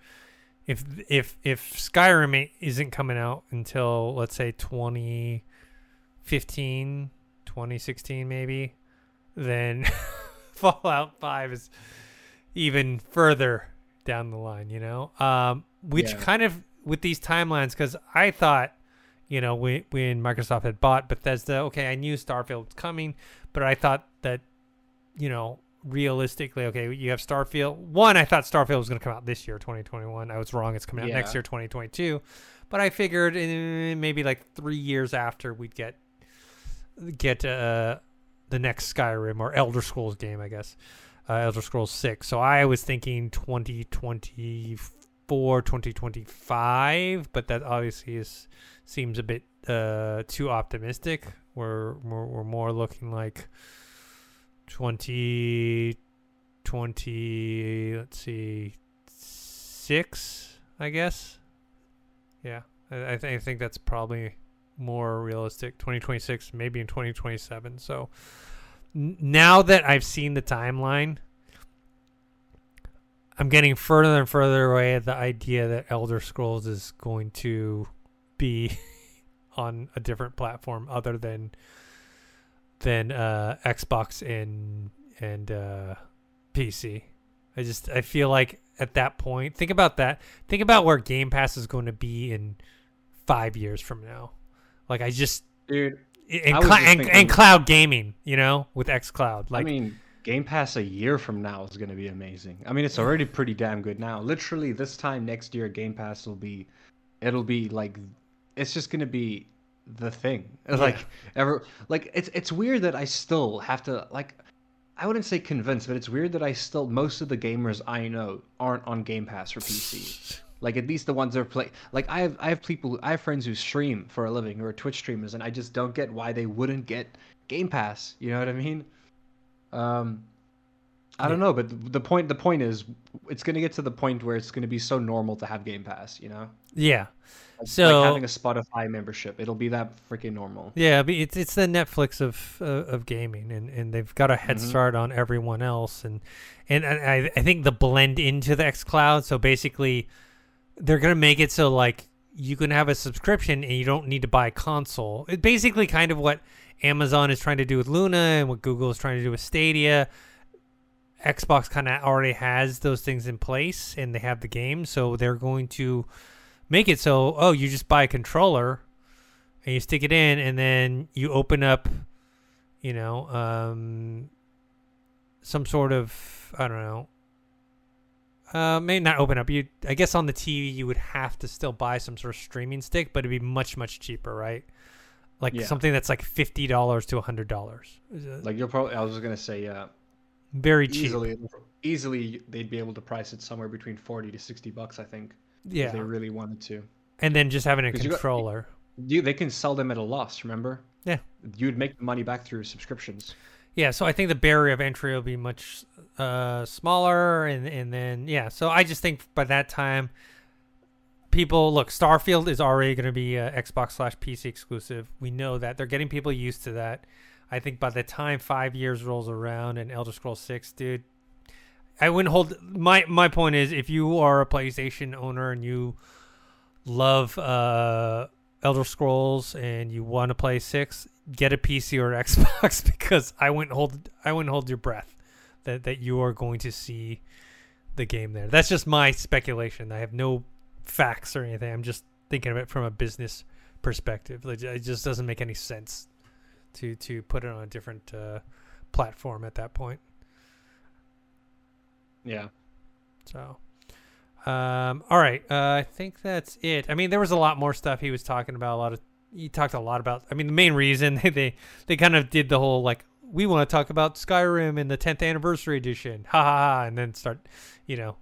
if if if Skyrim isn't coming out until let's say 2015, 2016 maybe, then Fallout 5 is even further down the line, you know? Um, which Yeah. kind of with these timelines, because I thought, you know, when, when Microsoft had bought Bethesda, okay, I knew Starfield was coming, but I thought that, you know, realistically, okay, you have Starfield. One, I thought Starfield was going to come out this year, 2021. I was wrong. It's coming out next year, 2022. But I figured eh, maybe like three years after we'd get get uh, the next Skyrim or Elder Scrolls game, I guess. Uh, Elder Scrolls 6. So I was thinking 2024, 2025, but that obviously is seems a bit uh, too optimistic. We're, we're, we're more looking like 2020, let's see, 6, I guess. Yeah, I, I, th- I think that's probably more realistic. 2026, maybe in 2027. So n- now that I've seen the timeline, I'm getting further and further away at the idea that Elder Scrolls is going to be on a different platform other than than uh, Xbox and and uh, PC. I just I feel like at that point, think about that. Think about where Game Pass is going to be in five years from now. Like I just Dude, and I was clou- just and, and cloud gaming, you know, with XCloud. Like I mean, Game Pass a year from now is going to be amazing. I mean, it's already pretty damn good now. Literally, this time next year, Game Pass will be, it'll be like, it's just going to be the thing. Like ever, like it's it's weird that I still have to like, I wouldn't say convince, but it's weird that I still most of the gamers I know aren't on Game Pass for PC. Like at least the ones that are play. Like I have I have people I have friends who stream for a living who are Twitch streamers, and I just don't get why they wouldn't get Game Pass. You know what I mean? Um, I don't know, but the- point the point is, it's gonna get to the point where it's gonna be so normal to have Game Pass. You know, yeah, Like- So- like having a Spotify membership, it'll be that freaking normal. yeah. But it's it's the Netflix of uh, of gaming, and, and they've got a head Mhm. start on everyone else, and and I I think the blend into the XCloud. So basically, they're gonna make it so like you can have a subscription and you don't need to buy a console. It's basically kind of what Amazon is trying to do with Luna and what Google is trying to do with Stadia. Xbox kind of already has those things in place and they have the game, so they're going to make it so oh, you just buy a controller and you stick it in and then you open up you know um some sort of I don't know uh, may not open up. You, I guess, on the TV, you would have to still buy some sort of streaming stick, but it'd be much, much cheaper, right? Like Yeah. something that's like fifty dollars to hundred dollars. Like you'll probably, I was just gonna say, yeah, Very cheap. easily, easily they'd be able to price it somewhere between forty to sixty bucks, I think, if Yeah, they really wanted to. and then just having a controller. You, they can sell them at a loss. Remember? Yeah. You'd make the money back through subscriptions. Yeah, so I think the barrier of entry will be much uh, smaller, and and then yeah, so I just think by that time, people look. Starfield is already going to be Xbox slash PC exclusive. We know that they're getting people used to that. I think by the time five years rolls around and Elder Scrolls Six, dude, I wouldn't hold my my point is if you are a PlayStation owner and you love uh, Elder Scrolls and you want to play six, get a PC or Xbox because I wouldn't hold I wouldn't hold your breath that that you are going to see the game there. That's just my speculation. I have no facts or anything. I'm just thinking of it from a business perspective. Like, it just doesn't make any sense to to put it on a different uh, platform at that point. Yeah. So, um, all right. Uh, I think that's it. I mean, there was a lot more stuff he was talking about. A lot of he talked a lot about. I mean, the main reason they they, they kind of did the whole like we want to talk about Skyrim in the 10th anniversary edition, ha ha ha, and then start, you know,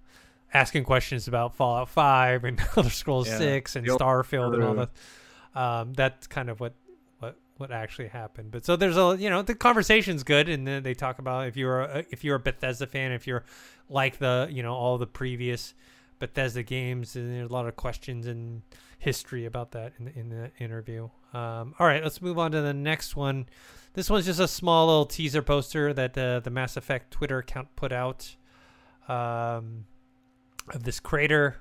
asking questions about Fallout 5 and Elder Scrolls Yeah. 6 and Starfield and all that. Um, that's kind of what what actually happened. But so there's a you know the conversation's good, and then they talk about if you're a, if you're a Bethesda fan, if you're like the you know all the previous Bethesda games, and there's a lot of questions and history about that in the, in the interview. Um, all right, let's move on to the next one. This one's just a small little teaser poster that uh, the Mass Effect Twitter account put out um, of this crater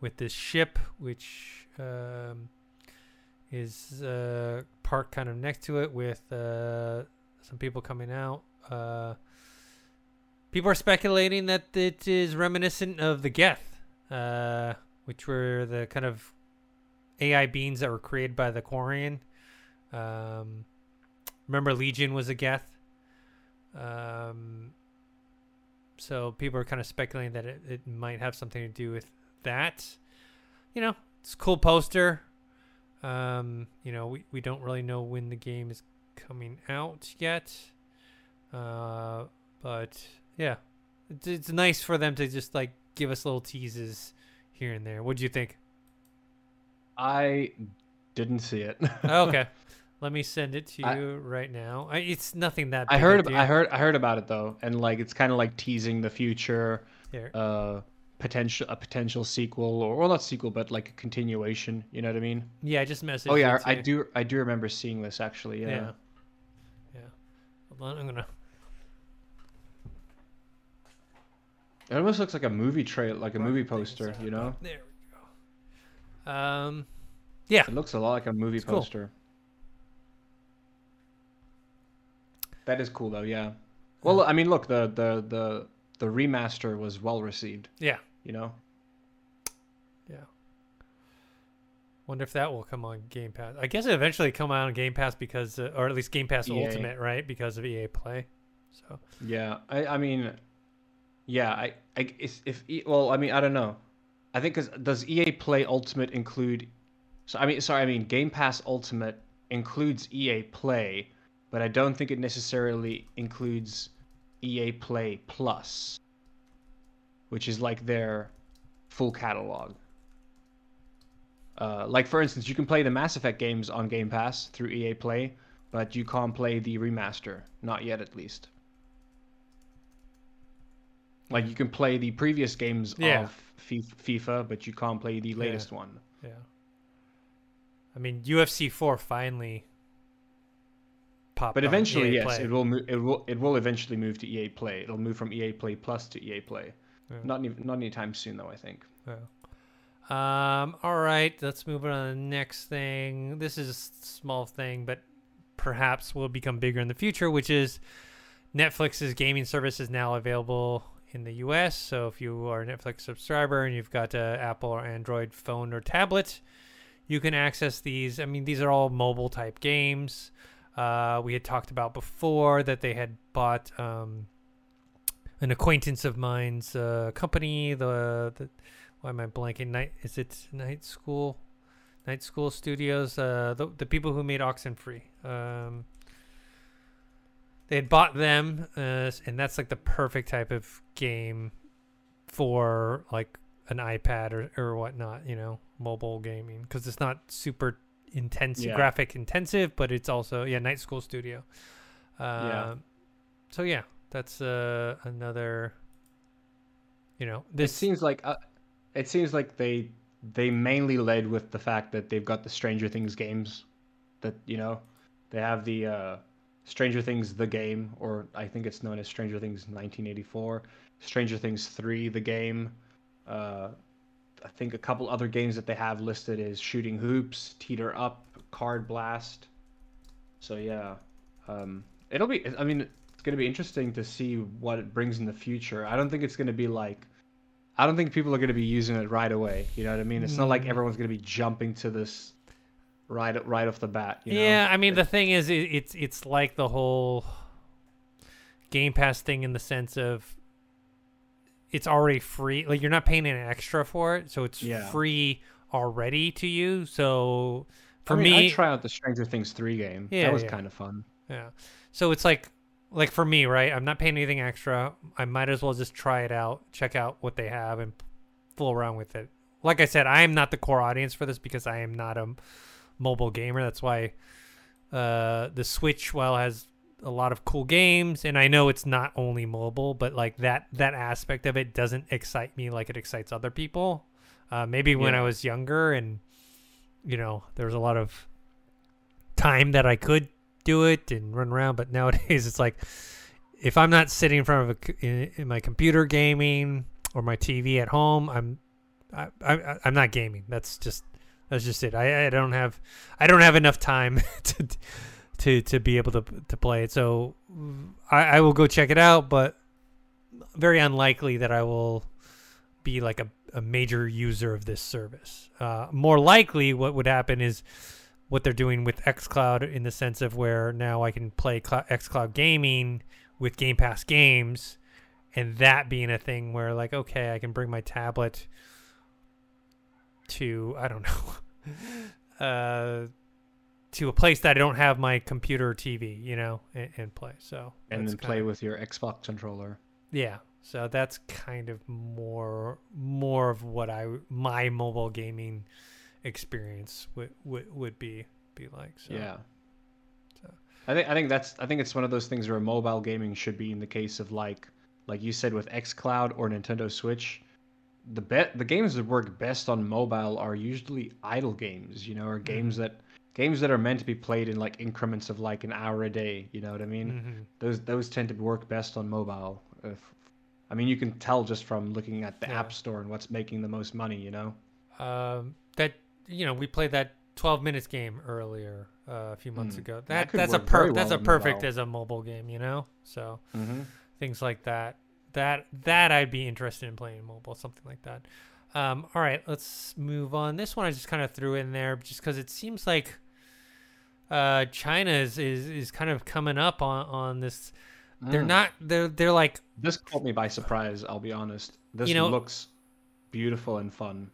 with this ship, which um, is uh, parked kind of next to it with uh, some people coming out. Uh, people are speculating that it is reminiscent of the Geth, uh, which were the kind of AI beings that were created by the Quarian. Um, remember, Legion was a Geth. Um, so people are kind of speculating that it, it might have something to do with that. You know, it's a cool poster. Um, you know, we, we don't really know when the game is coming out yet. Uh, but yeah, it's, it's nice for them to just like give us little teases here and there. What do you think? I didn't see it. Oh, okay, let me send it to I- you right now. I, it's nothing that I heard I heard I heard about it though, and like it's kind of like teasing the future, Here. uh, potential a potential sequel or well not sequel but like a continuation. You know what I mean? yeah, I just messaged. Oh yeah, I do I do remember seeing this actually. Yeah. Yeah. Yeah. Hold on, I'm gonna. It almost looks like a movie trail, like a movie poster. You know? There we go. Um, yeah, It looks a lot like a movie It's cool. poster. That is cool though, yeah. Well, I mean, look, the the the the remaster was well received. yeah. You know? Yeah. Wonder if that will come on Game Pass. I guess it eventually come out on Game Pass because, uh, or at least Game Pass EA. Ultimate, right? Because of EA Play. So Yeah. I I mean, yeah. I I if, if well, I mean, I don't know. I think 'cause does EA Play Ultimate include? So I mean, sorry, I mean Game Pass Ultimate includes EA Play, but I don't think it necessarily includes EA Play Plus, which is like their full catalog. Uh, like for instance, you can play the Mass Effect games on Game Pass through EA Play, but you can't play the remaster, not yet at least. Like you can play the previous games Yeah. of Fi- FIFA, but you can't play the latest one. yeah. I mean, UFC 4 finally popped. But eventually, yes, Play. it will move. It will. It will eventually move to EA Play. It'll move from EA Play Plus to EA Play. Yeah. Not even, not anytime soon, though. I think. Yeah. Um. All right. Let's move on to the next thing. This is a small thing, but perhaps will become bigger in the future, which is Netflix's gaming service is now available in the U.S. So if you are a Netflix subscriber and you've got a Apple or Android phone or tablet, you can access these. I mean, these are all mobile type games. Uh, we had talked about before that they had bought um, an acquaintance of mine's uh, company. The, the why am I blanking? Night is it Night School? Night School Studios. Uh, the the people who made Oxenfree. Um, they had bought them, uh, and that's like the perfect type of game for like an iPad or or whatnot. You know, mobile gaming because it's not super intense Yeah. graphic intensive, but it's also yeah, Night School Studio. Um, Yeah. So yeah, that's uh, another. You know, It this seems like uh, it seems like they they mainly led with the fact that they've got the Stranger Things games, that you know, they have the uh, Stranger Things the game, or I think it's known as Stranger Things 1984, Stranger Things 3 the game. Uh, I think a couple other games that they have listed is Shooting Hoops, Teeter Up, Card Blast. So yeah, um, it'll be. I mean, it's gonna be interesting to see what it brings in the future. I don't think it's gonna be like I don't think people are going to be using it right away. You know what I mean? It's not like Mm. everyone's going to be jumping to this right right off the bat. You know? yeah, I mean the thing is, it, it's it's like the whole Game Pass thing in the sense of it's already free. Like you're not paying an extra for it, so it's Yeah. free already to you. So for I mean, me, I try out the Stranger Things three game. Yeah, that was yeah. kind of fun. Yeah. So it's like like for me, right? I'm not paying anything extra. I might as well just try it out, check out what they have and fool around with it. Like I said, I am not the core audience for this because I am not a mobile gamer. That's why uh the Switch while has a lot of cool games and I know it's not only mobile, but like that that aspect of it doesn't excite me like it excites other people. Uh maybe when Yeah. I was younger and you know, there was a lot of time that I could do it and run around. But nowadays, it's like if I'm not sitting in front of a in, in my computer gaming or my TV at home, I'm I, I, I'm not gaming. That's just that's just it. I, I don't have I don't have enough time to to to be able to to play it. So I, I will go check it out, but very unlikely that I will be like a, a major user of this service. Uh, more likely, what would happen is what they're doing with xCloud in the sense of where now I can play cl- xCloud gaming with Game Pass games, and that being a thing where like okay, I can bring my tablet to I don't know, uh, to a place that I don't have my computer or TV, you know, and, and play. So And then play kinda- with your Xbox controller. yeah. So that's kind of more more of what I my mobile gaming experience would would, would be be like. So. Yeah. So- I think I think that's I think it's one of those things where mobile gaming should be in the case of like like you said with XCloud or Nintendo Switch. The bet the games that work best on mobile are usually idle games, you know, or games that games that are meant to be played in like increments of like an hour a day. You know what I mean? Mhm. Those those tend to work best on mobile. If, I mean, you can tell just from looking at the Yeah. App Store and what's making the most money. You know? Um, that you know we played that 12 minutes game earlier uh, a few months Hmm. ago. That That that's a per that's a perfect mobile. as a mobile game, you know. So Mm-hmm. things like that. That that I'd be interested in playing mobile, something like that. Um, all right, let's move on. This one I just kind of threw in there just because it seems like uh, China is, is is kind of coming up on on this. They're Mm. not. They're they're like This caught me by surprise. I'll be honest. This You know- looks beautiful and fun.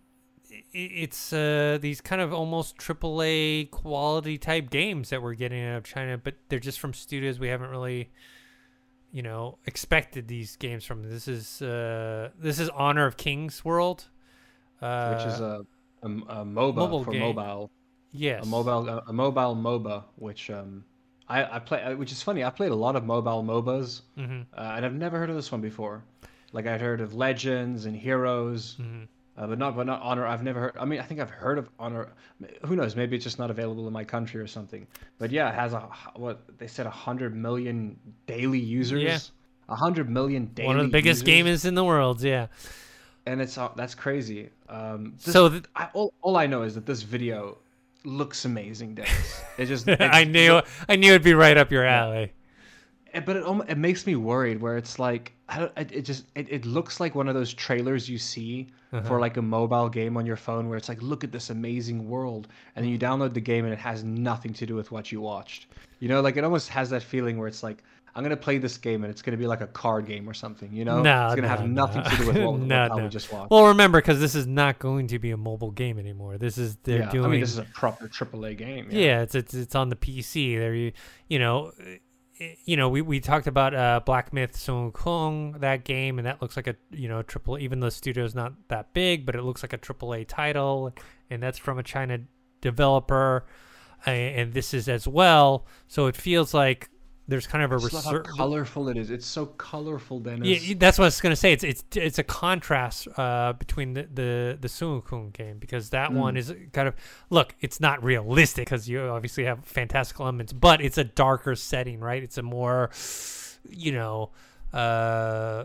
It's uh, these kind of almost AAA quality type games that we're getting out of China, but they're just from studios we haven't really, you know, expected these games from. This is uh, this is Honor of Kings World, uh, which is a a, a MOBA mobile for game. mobile, yes, a mobile a, a mobile MOBA, which um I I play, which is funny. I played a lot of mobile MOBAs, hmm uh, and I've never heard of this one before. Like I'd heard of Legends and Heroes, hmm uh, but not but not Honor. I've never heard. I mean, I think I've heard of Honor. Who knows? Maybe it's just not available in my country or something. But yeah, it has a what they said a hundred million daily users. Yeah. A hundred million daily. one of the biggest users. gamers in the world. Yeah. and it's uh, that's crazy. Um, this- So th- I, all, all I know is that this video looks amazing, Dennis. It just it I knew I knew it'd be right up your alley. eh, but it almo- it makes me worried. Where it's like I don't, it, it just it, it looks like one of those trailers you see Uh-huh. for like a mobile game on your phone, where it's like look at this amazing world, and then you download the game and it has nothing to do with what you watched. You know, like it almost has that feeling where it's like. I'm gonna play this game and it's gonna be like a card game or something, you know? No, it's gonna no, have nothing no. to do with what, No, what no. we just watched. Well, remember, because this is not going to be a mobile game anymore. This is they're yeah, doing. I mean, this is a proper AAA game. yeah. it's, it's it's on the PC. There, you you know, you know, we, we talked about uh, Black Myth Sun Kong that game, and that looks like a you know triple. Even though the studio's not that big, but it looks like a triple A title, and that's from a China developer, a- and this is as well. So it feels like there's kind of a Just how colorful it is. It's so colorful, Dennis. Yeah, that's what I was gonna say. It's it's it's a contrast uh, between the the the Sunkun game because that one Mm. is kind of look. It's not realistic because you obviously have fantastical elements, but it's a darker setting, right? It's a more, you know, uh,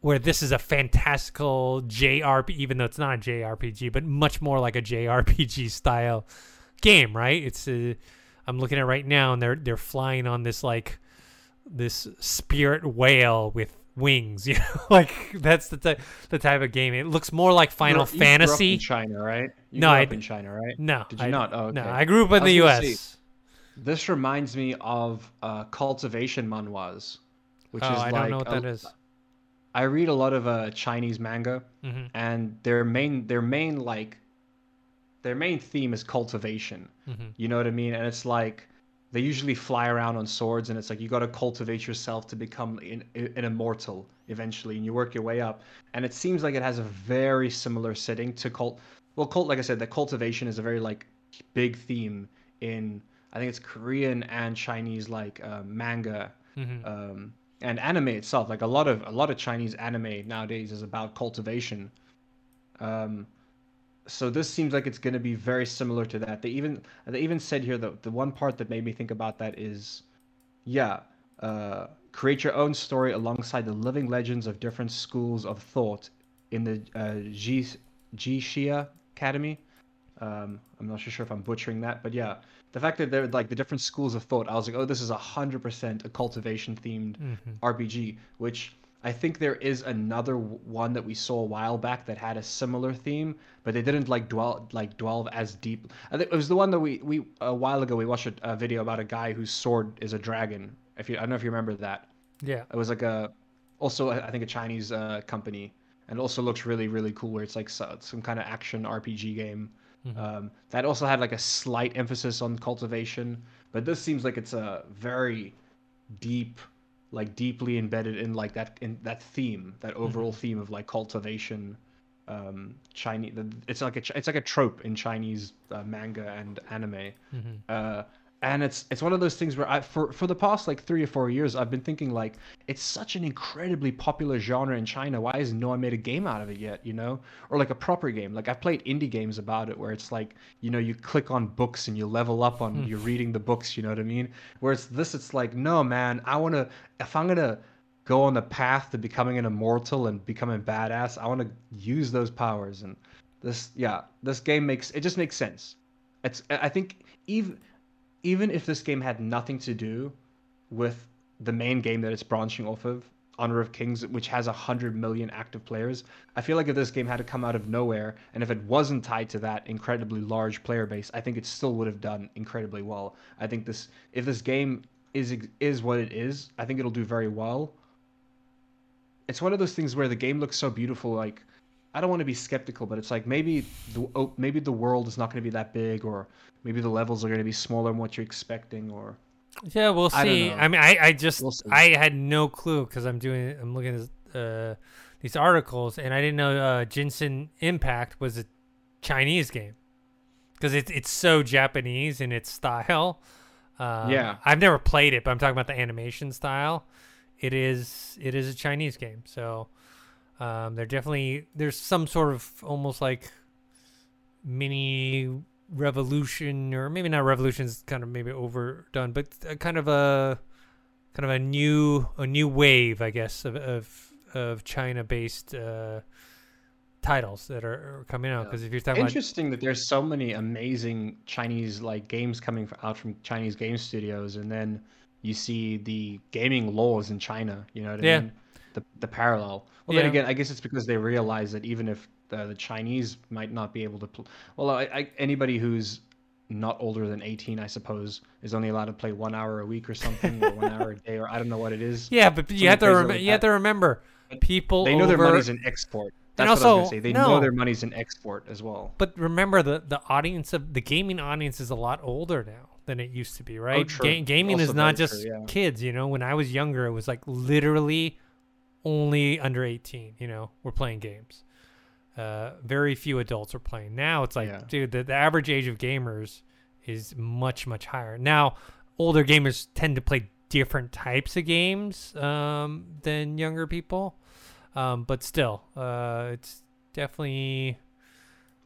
where this is a fantastical JRP, even though it's not a JRPG, but much more like a JRPG style game, right? It's a, I'm looking at right now, and they're they're flying on this like this spirit whale with wings. You know, like that's the type the type of game. It looks more like Final You grew- you grew up Fantasy. in China, right? You No, grew I up in China, right? no, Did you I, not? Oh, No. I grew up in the U.S. say, This reminds me of uh, cultivation manhwas, which oh, is I like don't know what a- that is. I read a lot of uh, Chinese manga, hmm and their main their main like their main theme is cultivation. Hmm You know what I mean? And it's like they usually fly around on swords, and it's like you got to cultivate yourself to become an, an immortal eventually, and you work your way up. And it seems like it has a very similar setting to cult. Well, cult, like I said, the cultivation is a very like big theme in I think it's Korean and Chinese like uh, manga hmm um, and anime itself. Like a lot of a lot of Chinese anime nowadays is about cultivation. Um, so this seems like it's going to be very similar to that. They even they even said here that the one part that made me think about that is, yeah, uh, create your own story alongside the living legends of different schools of thought in the uh, Ji Jixia Academy. Um, I'm not sure if I'm butchering that, but yeah, the fact that they're like the different schools of thought, I was like, oh, this is hundred percent a cultivation themed hmm RPG, which I think there is another one that we saw a while back that had a similar theme, but they didn't like dwell like dwell as deep. I think it was the one that we we a while ago we watched a, a video about a guy whose sword is a dragon. If you I don't know if you remember that. Yeah. It was like a also I think a Chinese uh, company, and also looks really really cool. Where it's like so, some kind of action RPG game. Mhm. Um, that also had like a slight emphasis on cultivation, but this seems like it's a very deep, like deeply embedded in like that in that theme, that overall theme of like cultivation. Um, Chinese, it's like a it's like a trope in Chinese uh, manga and anime hmm uh, and it's it's one of those things where I for for the past like three or four years I've been thinking like it's such an incredibly popular genre in China. Why has no one made a game out of it yet? You know, or like a proper game. Like I've played indie games about it where it's like you know you click on books and you level up on hmm. you're reading the books. You know what I mean? Whereas this, it's like no man, I want to if I'm gonna go on the path to becoming an immortal and becoming badass, I want to use those powers and this yeah this game makes it just makes sense. It's I think even even if this game had nothing to do with the main game that it's branching off of, Honor of Kings, which has a hundred million active players, I feel like if this game had to come out of nowhere and if it wasn't tied to that incredibly large player base, I think it still would have done incredibly well. I think this if this game is is what it is, I think it'll do very well. It's one of those things where the game looks so beautiful, like I don't want to be skeptical, but it's like maybe the oh, maybe the world is not going to be that big, or maybe the levels are going to be smaller than what you're expecting, or Yeah, we'll I see. know. I, mean, I, I just We'll. I had no clue because I'm doing I'm looking at uh, these articles and I didn't know uh, Genshin Impact was a Chinese game because it's it's so Japanese in its style. Um, Yeah. I've never played it, but I'm talking about the animation style. It is it is a Chinese game, so um, they're definitely there's some sort of almost like mini revolution or maybe not revolution is kind of maybe overdone but a kind of a kind of a new a new wave i guess of of, of china based uh titles that are, coming out because if you're talking about interesting that there's so many amazing Chinese like games coming out from Chinese game studios, and then you see the gaming laws in China. You know what I Yeah. mean? The the parallel. Well, then again, I guess it's because they realize that even if the, the Chinese might not be able to, pl- well, I, I, anybody who's not older than 18, I suppose, is only allowed to play one hour a week or something, or one hour a day, or I don't know what it is. yeah but you have to rem- over you have to remember people They know their money's in export. And That's what I was also- say. They no. know their money's in export as well. but remember the the audience of the gaming audience is a lot older now than it used to be right Oh. Ga- gaming Also is not just true, yeah. kids you know when i was younger it was like literally only under 18 you know we're playing games uh very few adults are playing now it's like Yeah. dude the, the average age of gamers is much much higher now older gamers tend to play different types of games um than younger people um but still uh it's definitely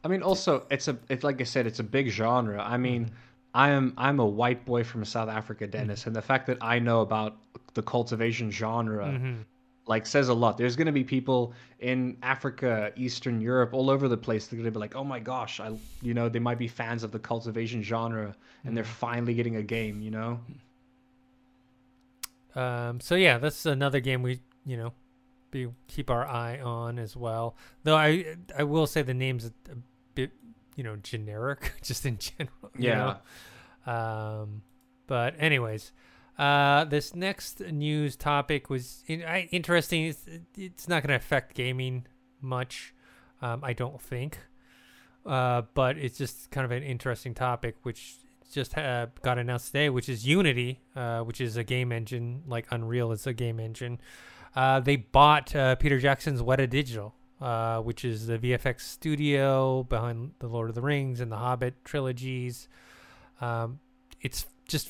I mean, also it's a it's like I said, it's a big genre. I mean, Mm-hmm. I am I'm a white boy from South Africa, Dennis, and the fact that I know about the cultivation genre mhm. Like says a lot. There's gonna be people in Africa, Eastern Europe, all over the place. They're gonna be like, oh my gosh, I you know they might be fans of the cultivation genre, and they're finally getting a game. You know, Um, so yeah, that's another game we, you know, be keep our eye on as well. Though I I will say the name's a, a bit you know generic, just in general. you Yeah. know? Um, but anyways, uh, this next news topic was in, I, interesting. It's, it's not going to affect gaming much, um, I don't think. Uh, but it's just kind of an interesting topic, which just uh, got announced today, which is Unity, uh, which is a game engine like Unreal is a game engine. Uh, they bought uh, Peter Jackson's Weta Digital, which is the VFX studio behind the Lord of the Rings and the Hobbit trilogies. Um, it's just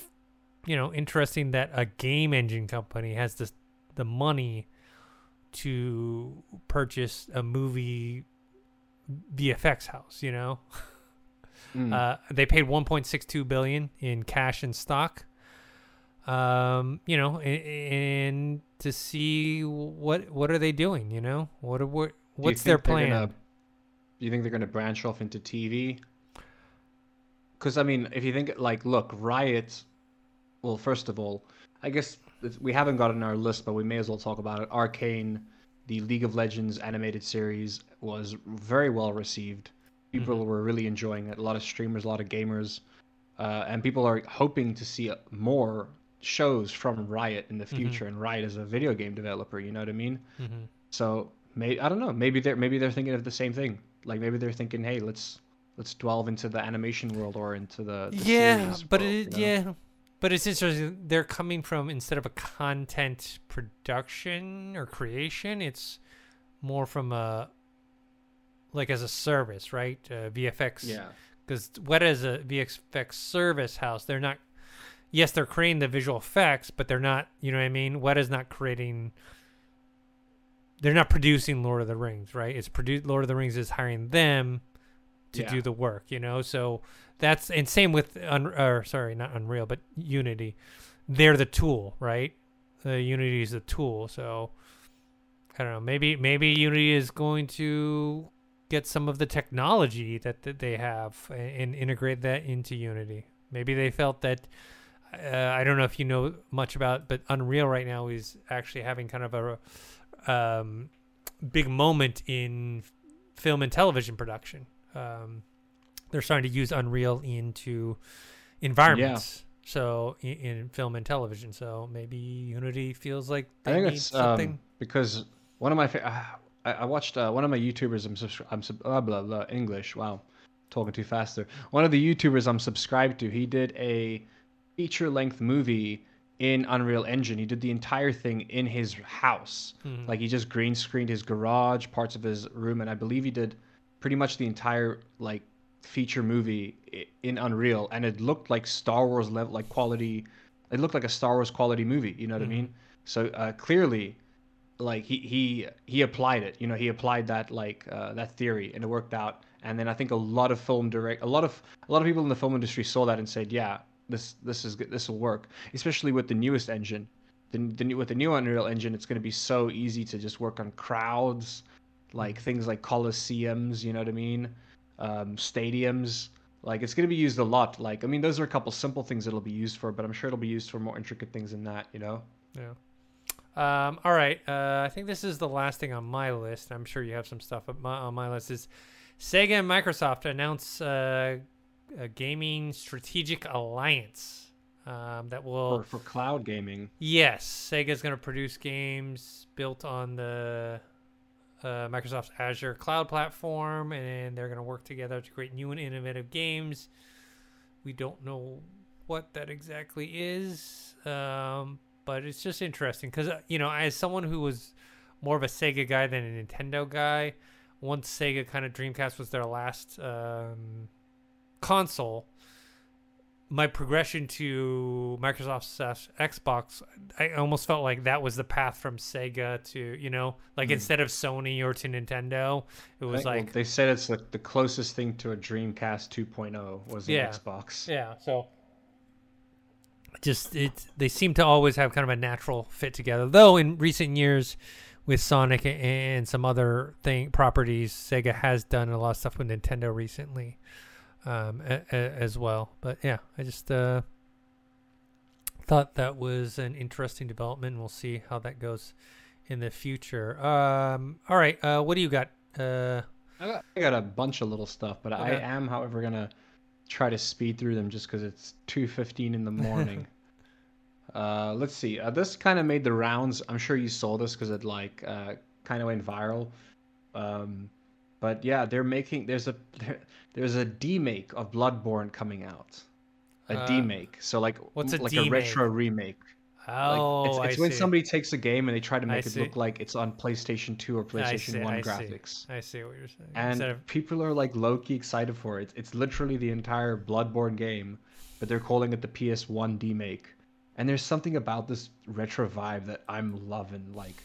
you know interesting that a game engine company has this the money to purchase a movie VFX house. You know, Mm. uh, they paid 1.62 billion in cash and stock. Um, you know, and, and to see what what are they doing? You know, what are what, what's their plan? gonna- do you think they're going to branch off into TV? Because I mean, if you think like, look, Riot. Well, first of all, I guess we haven't got it on our list, but we may as well talk about it. Arcane, the League of Legends animated series, was very well received. People Mhm. were really enjoying it. A lot of streamers, a lot of gamers, uh, and people are hoping to see more shows from Riot in the Mhm. future. And Riot is a video game developer. You know what I mean? Mhm. So maybe I don't know. Maybe they're maybe they're thinking of the same thing. Like maybe they're thinking, hey, let's let's delve into the animation world or into the, the yeah, but world, it, you know? yeah, but it's interesting. They're coming from instead of a content production or creation, it's more from a like as a service, right? Uh, VFX. yeah, because what is a VFX service house. They're not. Yes, they're creating the visual effects, but they're not. You know what I mean? What is not creating. They're not producing Lord of the Rings, right? It's produced. Lord of the Rings is hiring them to Yeah. do the work. You know, so that's and same with Un, or sorry, not Unreal, but Unity. They're the tool, right? Uh, Unity is the tool. So I don't know. Maybe maybe Unity is going to get some of the technology that, that they have a- and integrate that into Unity. Maybe they felt that uh, I don't know if you know much about, but Unreal right now is actually having kind of a um, big moment in film and television production. Um, they're starting to use Unreal into environments. So in, in film and television, so maybe Unity feels like I think need it's something. um, because one of my fa- uh, I, I watched uh, one of my YouTubers. I'm subscri- I'm sub- blah, blah blah English. Wow, talking too fast there. One of the YouTubers I'm subscribed to. He did a feature length movie in Unreal Engine. He did the entire thing in his house. Mhm. Like he just green screened his garage, parts of his room, and I believe he did pretty much the entire like feature movie in Unreal, and it looked like Star Wars level, like quality. It looked like a Star Wars quality movie. You know what Mhm. I mean? So uh, clearly, like he he he applied it. You know, he applied that like uh, that theory, and it worked out. And then I think a lot of film direct, a lot of a lot of people in the film industry saw that and said, yeah, this this is good, this will work. Especially with the newest engine, the, the with the new Unreal Engine, it's going to be so easy to just work on crowds, like things like coliseums. You know what I mean? Um, stadiums. Like it's going to be used a lot. Like I mean, those are a couple simple things it'll be used for, but I'm sure it'll be used for more intricate things than that. You know? Yeah. Um, all right. Uh, I think this is the last thing on my list. I'm sure you have some stuff on my, on my list. Is Sega and Microsoft announce uh, a gaming strategic alliance um, that will. for, for cloud gaming. Yes, Sega's going to produce games built on the uh, Microsoft's Azure cloud platform, and they're going to work together to create new and innovative games. We don't know what that exactly is, um, but it's just interesting because uh, you know, as someone who was more of a Sega guy than a Nintendo guy, once Sega kind of Dreamcast was their last um, console, my progression to Microsoft slash Xbox, I almost felt like that was the path from Sega to, you know, like Hmm. instead of Sony or to Nintendo, it was think- well, like, they said it's like the closest thing to a Dreamcast 2.0 was an Yeah. Xbox. yeah, so just it they seem to always have kind of a natural fit together. Though in recent years with Sonic and some other thing properties, Sega has done a lot of stuff with Nintendo recently. Um, a, a, as well, but yeah, I just uh, thought that was an interesting development. We'll see how that goes in the future. Um, all right. Uh, what do you got? Uh, I got, I got a bunch of little stuff, but I am, however, gonna try to speed through them just because it's two fifteen in the morning. uh, let's see. Uh, this kind of made the rounds. I'm sure you saw this because it like uh, kind of went viral. Um, but yeah, they're making there's a there, there's a demake of Bloodborne coming out. A Uh, demake. So like what's a like demake? a retro remake. oh, like, it's, it's I when see. somebody takes a game and they try to I make it see. look like it's on PlayStation 2 or PlayStation see, 1 I see. graphics I see what you're saying. and of people are like low key excited for it. It's literally the entire Bloodborne game, but they're calling it the PS1 demake. And there's something about this retro vibe that I'm loving. Like,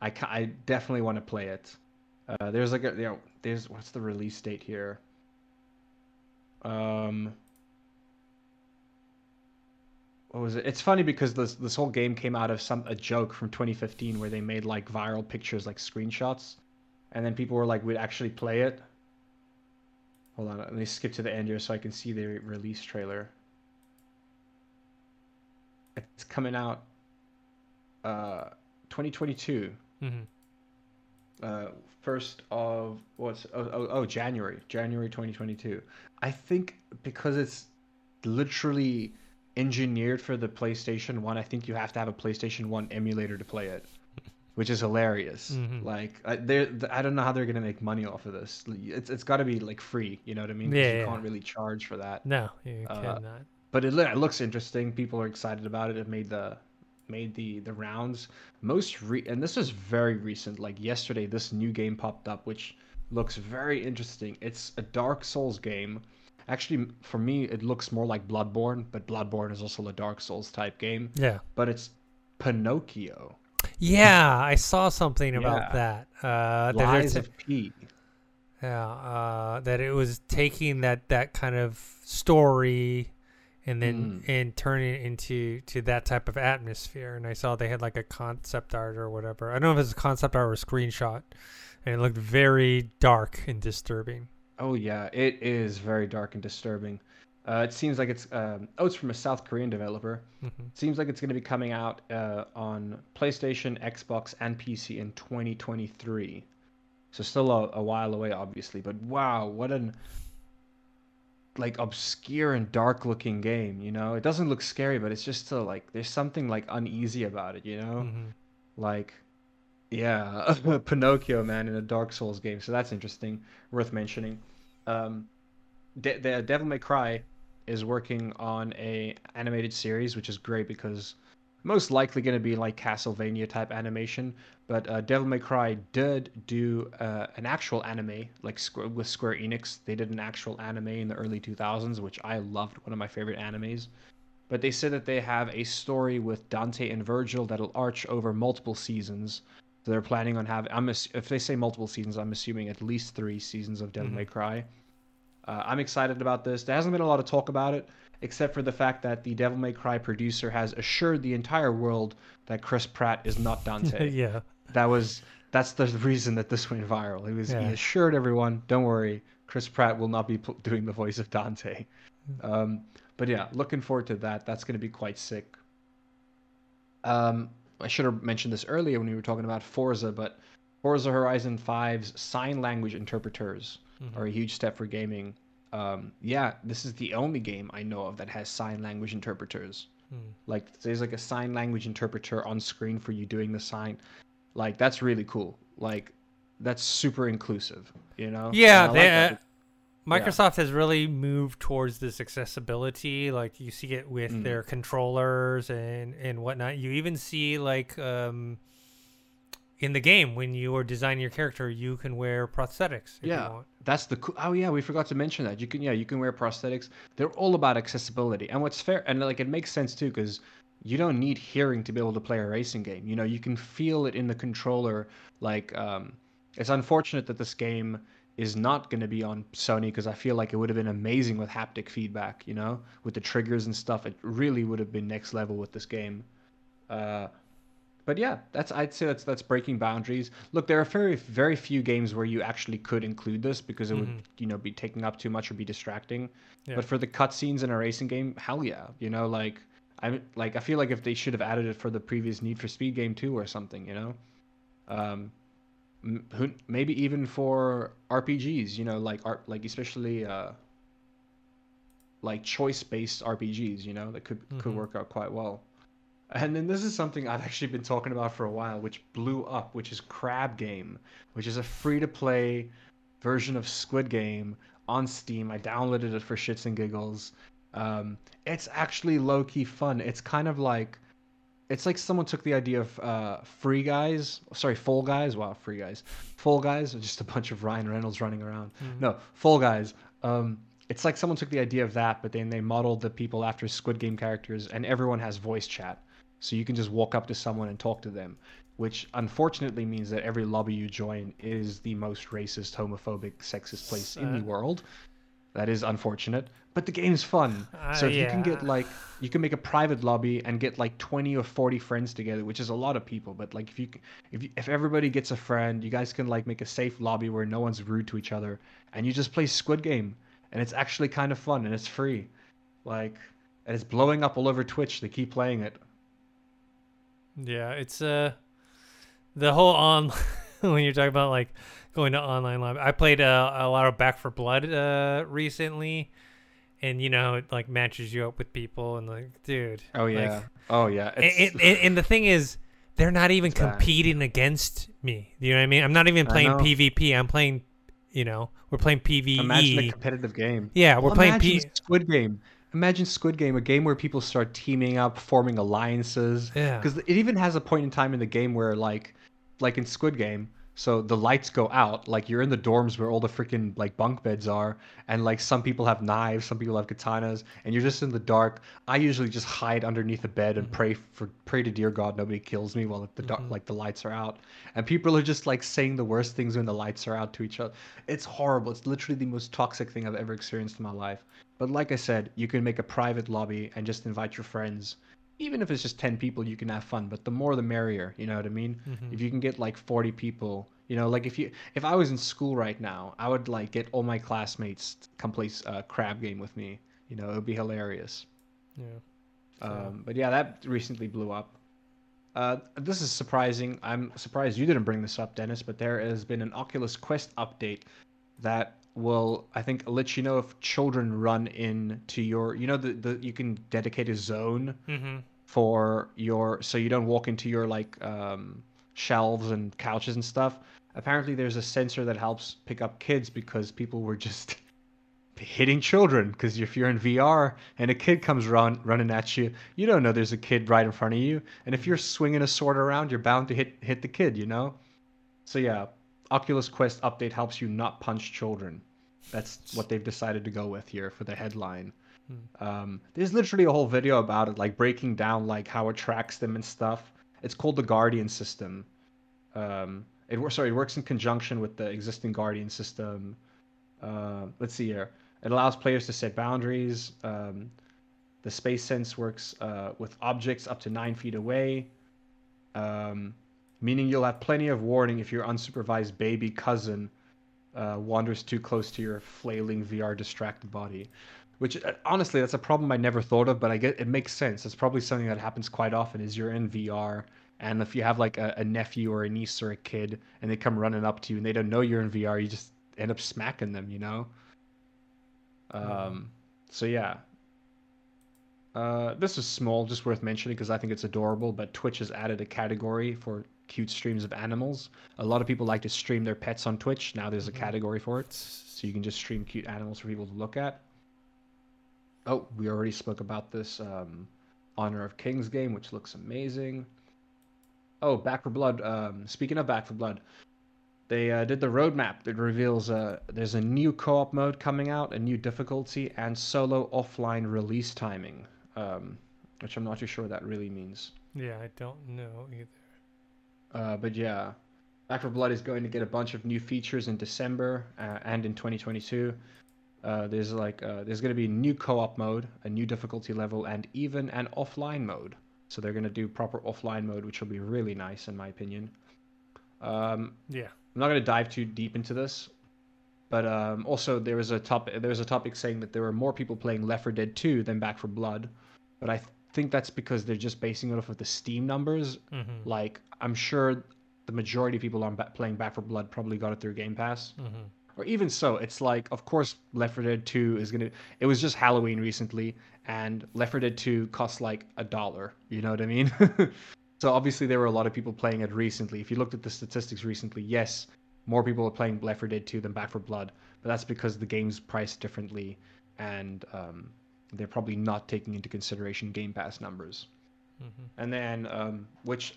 I, I definitely want to play it. Uh, there's like a you know there's what's the release date here? Um, what was it? It's funny because this this whole game came out of some a joke from 2015 where they made like viral pictures like screenshots, and then people were like, "We'd actually play it." Hold on, let me skip to the end here so I can see the release trailer. It's coming out uh 2022 Mhm. Uh first of what's oh, oh, oh january january 2022 i think because it's literally engineered for the playstation 1 i think you have to have a playstation 1 emulator to play it which is hilarious Mhm. like I, they're i don't know how they're gonna make money off of this it's, it's got to be like free you know what i mean? Yeah, you yeah. can't really charge for that no, you Uh, cannot. but it, it looks interesting. People are excited about it. It made the made the the rounds. Most re- and this is very recent. Like yesterday, this new game popped up, which looks very interesting. It's a Dark Souls game. Actually, for me, it looks more like Bloodborne, but Bloodborne is also a Dark Souls type game. Yeah. But it's Pinocchio, Yeah, I saw something about Yeah. that. Uh, Lies ta- of P. yeah, uh, that it was taking that that kind of story and then Mm. and turning it into to that type of atmosphere. And I saw they had like a concept art or whatever. I don't know if it's a concept art or a screenshot, and it looked very dark and disturbing. Oh yeah, it is very dark and disturbing. Uh, it seems like it's um, oh, it's from a South Korean developer. hmm Seems like it's going to be coming out uh, on PlayStation, Xbox, and PC in 2023. So still a, a while away, obviously. But wow, what an like obscure and dark looking game. You know, it doesn't look scary, but it's just still like there's something like uneasy about it. You know, hmm like yeah, Pinocchio man in a Dark Souls game. So that's interesting, worth mentioning. Um, De- the Devil May Cry is working on a animated series, which is great because most likely going to be like Castlevania type animation. But uh, Devil May Cry did do uh, an actual anime, like with Square Enix. They did an actual anime in the early 2000s, which I loved, one of my favorite animes. But they said that they have a story with Dante and Virgil that'll arch over multiple seasons. So they're planning on having. I'm ass- if they say multiple seasons, I'm assuming at least three seasons of Devil Mhm. May Cry. Uh, I'm excited about this. There hasn't been a lot of talk about it, except for the fact that the Devil May Cry producer has assured the entire world that Chris Pratt is not Dante. yeah. That was that's the reason that this went viral. He was Yeah. he assured everyone, don't worry, Chris Pratt will not be pl- doing the voice of Dante. Um, but yeah, looking forward to that. That's going to be quite sick. Um, I should have mentioned this earlier when we were talking about Forza, but Forza Horizon 5's sign language interpreters Mhm. are a huge step for gaming. Um, yeah, this is the only game I know of that has sign language interpreters. Mm. Like there's like a sign language interpreter on screen for you doing the sign. Like that's really cool. Like that's super inclusive, you know? Yeah, they, like uh, Microsoft has really moved towards this accessibility. Like you see it with Mm. their controllers and and whatnot. You even see like um, in the game when you are designing your character, you can wear prosthetics. If Yeah. You want. That's the cool. Oh yeah, we forgot to mention that. You can yeah, you can wear prosthetics. They're all about accessibility. And what's fair and like it makes sense too cuz you don't need hearing to be able to play a racing game. You know, you can feel it in the controller like um it's unfortunate that this game is not going to be on Sony because I feel like it would have been amazing with haptic feedback, you know, with the triggers and stuff. It really would have been next level with this game. Uh but yeah, that's I'd say that's that's breaking boundaries. Look, there are very very few games where you actually could include this because it Mhm. would you know be taking up too much or be distracting. Yeah. But for the cutscenes in a racing game, hell yeah, you know like I like I feel like if they should have added it for the previous Need for Speed game too or something, you know. Um, who, maybe even for RPGs, you know, like art, like especially uh, like choice-based RPGs, you know, that could could Mhm. work out quite well. And then this is something I've actually been talking about for a while, which blew up, which is Crab Game, which is a free-to-play version of Squid Game on Steam. I downloaded it for shits and giggles. Um, it's actually low-key fun. It's kind of like it's like someone took the idea of uh, Free Guys, sorry, Fall Guys. Wow, Free Guys, Fall Guys, are just a bunch of Ryan Reynolds running around. Mhm. No, Fall Guys. Um, it's like someone took the idea of that, but then they modeled the people after Squid Game characters, and everyone has voice chat, so you can just walk up to someone and talk to them. Which unfortunately means that every lobby you join is the most racist, homophobic, sexist place in the world. That is unfortunate, but the game's fun. Uh, so if you can get like you can make a private lobby and get like 20 or 40 friends together which is a lot of people but like if you if you, if everybody gets a friend you guys can like make a safe lobby where no one's rude to each other and you just play squid game and it's actually kind of fun and it's free like and it's blowing up all over twitch they keep playing it Yeah, it's uh the whole on when you're talking about like going to online lobby. I played uh, a lot of Back 4 Blood uh recently, and you know it like matches you up with people and like, dude. oh like, yeah oh yeah and, and, and- the thing is, they're not even It's bad. competing against me. You know what I mean? I'm not even playing. PvP. I'm playing, you know, we're playing PvE. imagine a competitive game yeah, we're Well, playing P. squid game imagine squid game a game where people start teaming up forming alliances Yeah. because it even has a point in time in the game where like like in squid game so the lights go out like you're in the dorms where all the freaking like bunk beds are and like some people have knives some people have katanas and you're just in the dark i usually just hide underneath a bed and Mhm. pray for pray to dear god nobody kills me while the dark Mhm. like the lights are out and people are just like saying the worst things when the lights are out to each other it's horrible it's literally the most toxic thing i've ever experienced in my life but like i said you can make a private lobby and just invite your friends. Even if it's just 10 people you can have fun but the more the merrier you know what i mean? Mhm. if you can get like 40 people you know like if you if i was in school right now i would like get all my classmates to come play uh, crab game with me. You know it would be hilarious. Yeah. um, but yeah that recently blew up. Uh, this is surprising. I'm surprised you didn't bring this up dennis but there has been an oculus quest update that will i think let you know if children run into your you know the, the you can dedicate a zone Mm-hmm. for your so you don't walk into your like um, shelves and couches and stuff. Apparently, there's a sensor that helps pick up kids because people were just hitting children. Because if you're in VR and a kid comes run running at you, you don't know there's a kid right in front of you. And if you're swinging a sword around, you're bound to hit hit the kid. You know. So yeah, Oculus Quest update helps you not punch children. That's what they've decided to go with here for the headline. Um, there's literally a whole video about it, like breaking down like how it tracks them and stuff. It's called the Guardian system. Um, it sorry, it works in conjunction with the existing Guardian system. Uh, let's see here. It allows players to set boundaries. Um, the Space Sense works uh, with objects up to nine feet away, um, meaning you'll have plenty of warning if your unsupervised baby cousin uh, wanders too close to your flailing VR distracted body. Which uh, honestly, that's a problem I never thought of, but I get it makes sense. It's probably something that happens quite often. Is you're in VR, and if you have like a, a nephew or a niece or a kid, and they come running up to you and they don't know you're in VR, you just end up smacking them, you know. Um. So yeah. Uh, this is small, just worth mentioning because I think it's adorable. But Twitch has added a category for cute streams of animals. A lot of people like to stream their pets on Twitch. Now there's a Mhm. category for it, so you can just stream cute animals for people to look at. Oh, we already spoke about this um, Honor of Kings game, which looks amazing. Oh, Back 4 Blood. Um, speaking of Back 4 Blood, they uh, did the roadmap that reveals uh, there's a new co-op mode coming out, a new difficulty, and solo offline release timing, um, which I'm not too sure what that really means. Yeah, I don't know either. Uh, but yeah, Back 4 Blood is going to get a bunch of new features in December uh, and in 2022. Uh, there's like uh, there's going to be a new co-op mode, a new difficulty level, and even an offline mode. So they're going to do proper offline mode, which will be really nice in my opinion. Um, Yeah. I'm not going to dive too deep into this, but um, also there was a topic there was a topic saying that there were more people playing Left 4 Dead 2 than Back 4 Blood, but I th- think that's because they're just basing it off of the Steam numbers Mm-hmm. like i'm sure the majority of people on ba- playing Back 4 Blood probably got it through Game Pass. Mm-hmm. Or even so, it's like, of course, Left 4 Dead 2 is gonna. It was just Halloween recently, and Left 4 Dead 2 costs like a dollar. You know what I mean? so obviously there were a lot of people playing it recently. If you looked at the statistics recently, yes, more people are playing Left 4 Dead 2 than Back 4 Blood, but that's because the game's priced differently, and um, they're probably not taking into consideration Game Pass numbers. Mm-hmm. And then, um, which,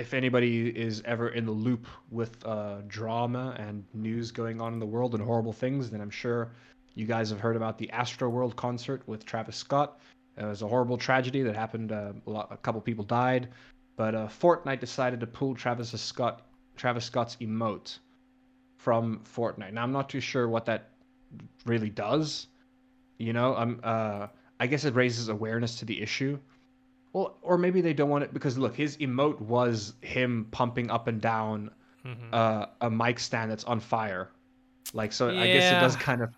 if anybody is ever in the loop with uh, drama and news going on in the world and horrible things, then I'm sure you guys have heard about the Astroworld concert with Travis Scott. It was a horrible tragedy that happened. Uh, a, lot, a couple people died, but uh, Fortnite decided to pull Travis Scott, Travis Scott's emote from Fortnite. Now I'm not too sure what that really does. You know, I'm. Uh, I guess it raises awareness to the issue. Well, or maybe they don't want it because look, his emote was him pumping up and down Mm-hmm. uh, a mic stand that's on fire. Like so, I guess it does kind of.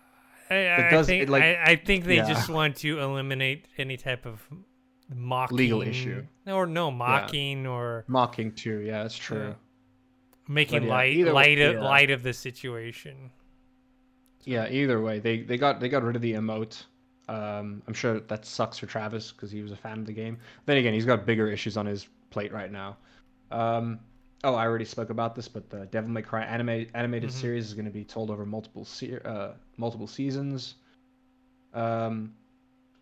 I, It I does- think it, like- I, I think they yeah. just want to eliminate any type of mocking Legal issue. or no mocking or Mocking too, yeah, that's true. making yeah, light either way- of, yeah. light of the situation. Yeah, either way, they they got they got rid of the emote. Um, I'm sure that sucks for Travis because he was a fan of the game. Then again, he's got bigger issues on his plate right now. Um, oh, I already spoke about this, but the Devil May Cry anime animated Mhm. series is going to be told over multiple se- uh, multiple seasons. Um,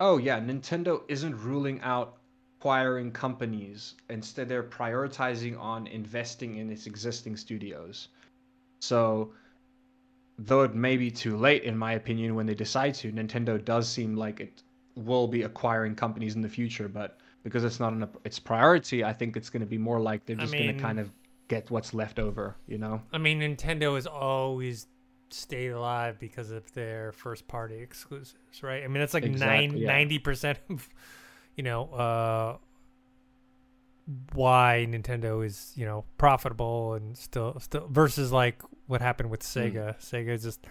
oh yeah, Nintendo isn't ruling out acquiring companies. Instead, they're prioritizing on investing in its existing studios. So though it may be too late in my opinion when they decide to nintendo does seem like it will be acquiring companies in the future but because it's not an, its priority i think it's going to be more like they're I just going to kind of get what's left over you know I mean, Nintendo has always stayed alive because of their first party exclusives, right? I mean, that's like Exactly, nine yeah. ninety percent of, you know, uh, why Nintendo is you know profitable and still still versus like what happened with Hmm. Sega. Sega just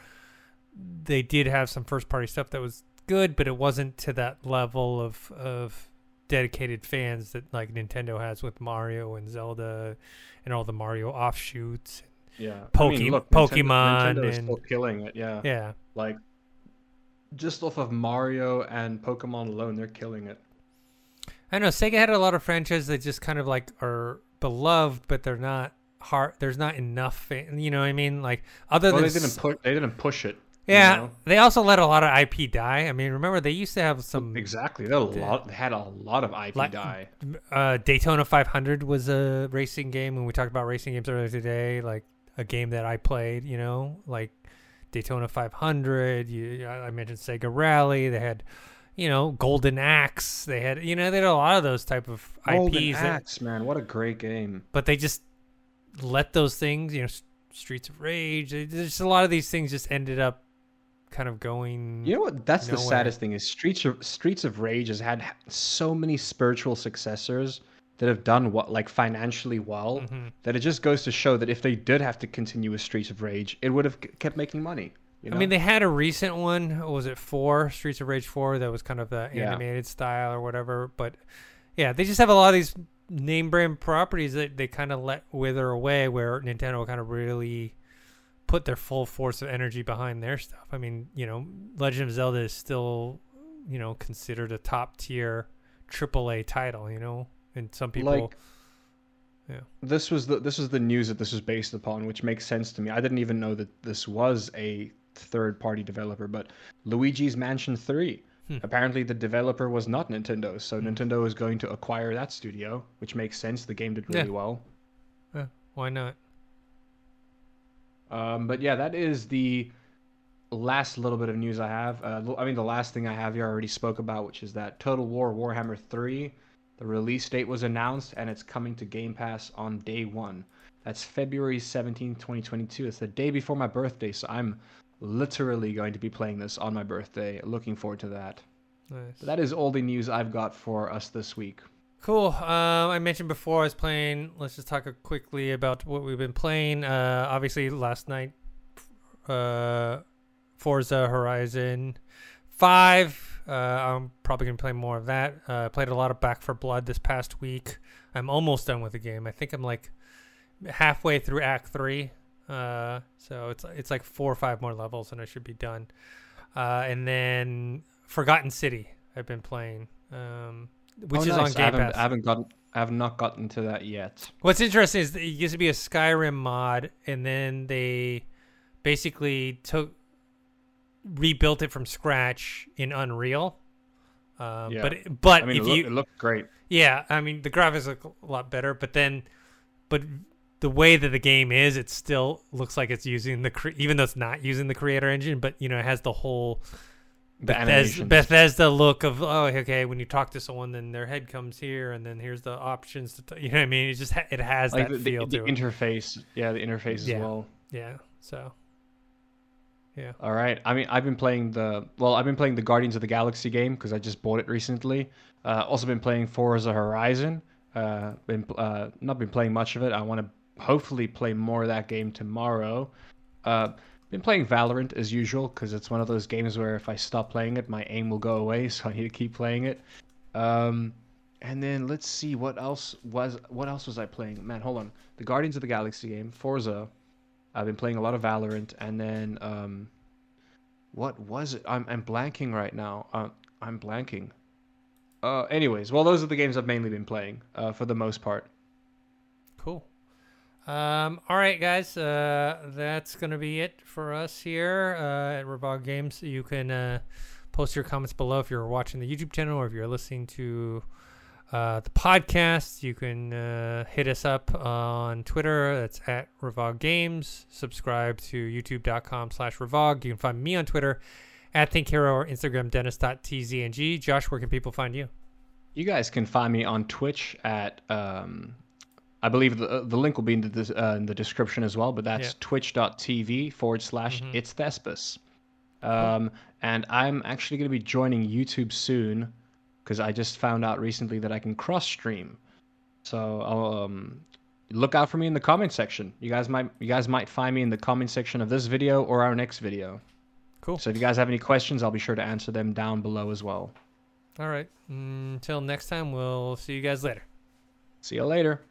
they did have some first party stuff that was good, but it wasn't to that level of of dedicated fans that like Nintendo has with Mario and Zelda and all the Mario offshoots. yeah Poke- Nintendo- Pokemon Nintendo and- still killing it yeah Yeah. like just off of mario and pokemon alone they're killing it I know Sega had a lot of franchises that just kind of like are beloved, but they're not hard. There's not enough, you know what I mean? Like other well than they didn't push they didn't push it you yeah, know? they also let a lot of IP die. I mean, remember they used to have some exactly they had a lot had a lot of ip Like- die uh, Daytona 500 was a racing game when we talked about racing games earlier today. Like a game that I played, you know, like Daytona 500. You, I mentioned Sega Rally. They had, you know, Golden Axe. They had, you know, they had a lot of those type of Golden IPs. that- Axe, man what a great game but they just let those things, you know, Streets of Rage. There's a lot of these things just ended up kind of going. You know what? That's the saddest thing is Streets of Streets of Rage has had so many spiritual successors that have done what like financially well Mhm. that it just goes to show that if they did have to continue with Streets of Rage, it would have kept making money. You know? I mean, they had a recent one. Was it four Streets of Rage four? That was kind of the Yeah. animated style or whatever. But yeah, they just have a lot of these name brand properties that they kind of let wither away. Where Nintendo kind of really put their full force of energy behind their stuff. I mean, you know, Legend of Zelda is still, you know, considered a top tier AAA title. You know, and some people. like yeah. this was the this was the news that this was based upon, which makes sense to me. I didn't even know that this was a third party developer, but Luigi's Mansion 3. Hmm. Apparently the developer was not Nintendo, so Hmm. Nintendo is going to acquire that studio, which makes sense. The game did Yeah. really well. why not? Um, but yeah, that is the last little bit of news I have. Uh, I mean, the last thing I have here I already spoke about, which is that Total War Warhammer 3, the release date was announced and it's coming to Game Pass on day one. That's February 17th, 2022. It's the day before my birthday, so I'm literally going to be playing this on my birthday. Looking forward to that. Nice. But that is all the news I've got for us this week. Cool. Um, I mentioned before I was playing. Let's just talk quickly about what we've been playing. Uh, obviously last night, uh, Forza Horizon Five. Uh, I'm probably gonna play more of that. Uh, I played a lot of Back 4 Blood this past week. I'm almost done with the game. I think I'm like halfway through Act Three, uh, so it's it's like four or five more levels, and I should be done. Uh, and then Forgotten City, I've been playing, um, which Oh, is nice. on I Game haven't, Pass. I haven't gotten. I have not gotten to that yet. What's interesting is that it used to be a Skyrim mod, and then they basically took rebuilt it from scratch in Unreal. Um, Yeah. But it- but I mean, if it, look, you it looked great. yeah, I mean the graphics look a lot better, but then but the way that the game is, it still looks like it's using the cre- even though it's not using the creator engine, but you know it has the whole The Bethesda. Bethesda look of oh okay when you talk to someone then their head comes here and then here's the options to t-, you know what I mean it just ha- it has like that the, the, feel the to it interface. Yeah, the interface Yeah. as well. yeah so yeah All right. I mean, I've been playing the well, I've been playing the Guardians of the Galaxy game because I just bought it recently. Uh, also been playing Forza Horizon. Uh, been uh, not been playing much of it. I want to hopefully play more of that game tomorrow. Uh, been playing Valorant as usual because it's one of those games where if I stop playing it, my aim will go away. So I need to keep playing it. Um, and then let's see what else was what else was I playing? Man, hold on. The Guardians of the Galaxy game, Forza. I've been playing a lot of Valorant, and then um, what was it? I'm I'm blanking right now. Uh, I'm blanking. Uh, anyways, well, those are the games I've mainly been playing uh, for the most part. cool um all right guys uh that's gonna be it for us here uh at Revog Games you can uh post your comments below if you're watching the YouTube channel or if you're listening to uh, the podcast. You can uh, hit us up on Twitter. That's at Revog Games. Subscribe to youtube.com slash Revog. You can find me on Twitter at ThinkHero or Instagram Dennis.tzng. Josh, where can people find you? You guys can find me on Twitch at um, I believe the the link will be in the uh, in the description as well. But that's Yeah. twitch.tv forward slash Mhm. it's Thespis. Um, and I'm actually going to be joining YouTube soon because I just found out recently that I can cross stream. So I'll, um, look out for me in the comment section. You guys might you guys might find me in the comment section of this video or our next video. Cool. So if you guys have any questions, I'll be sure to answer them down below as well. All right. Until next time, we'll see you guys later. See you later.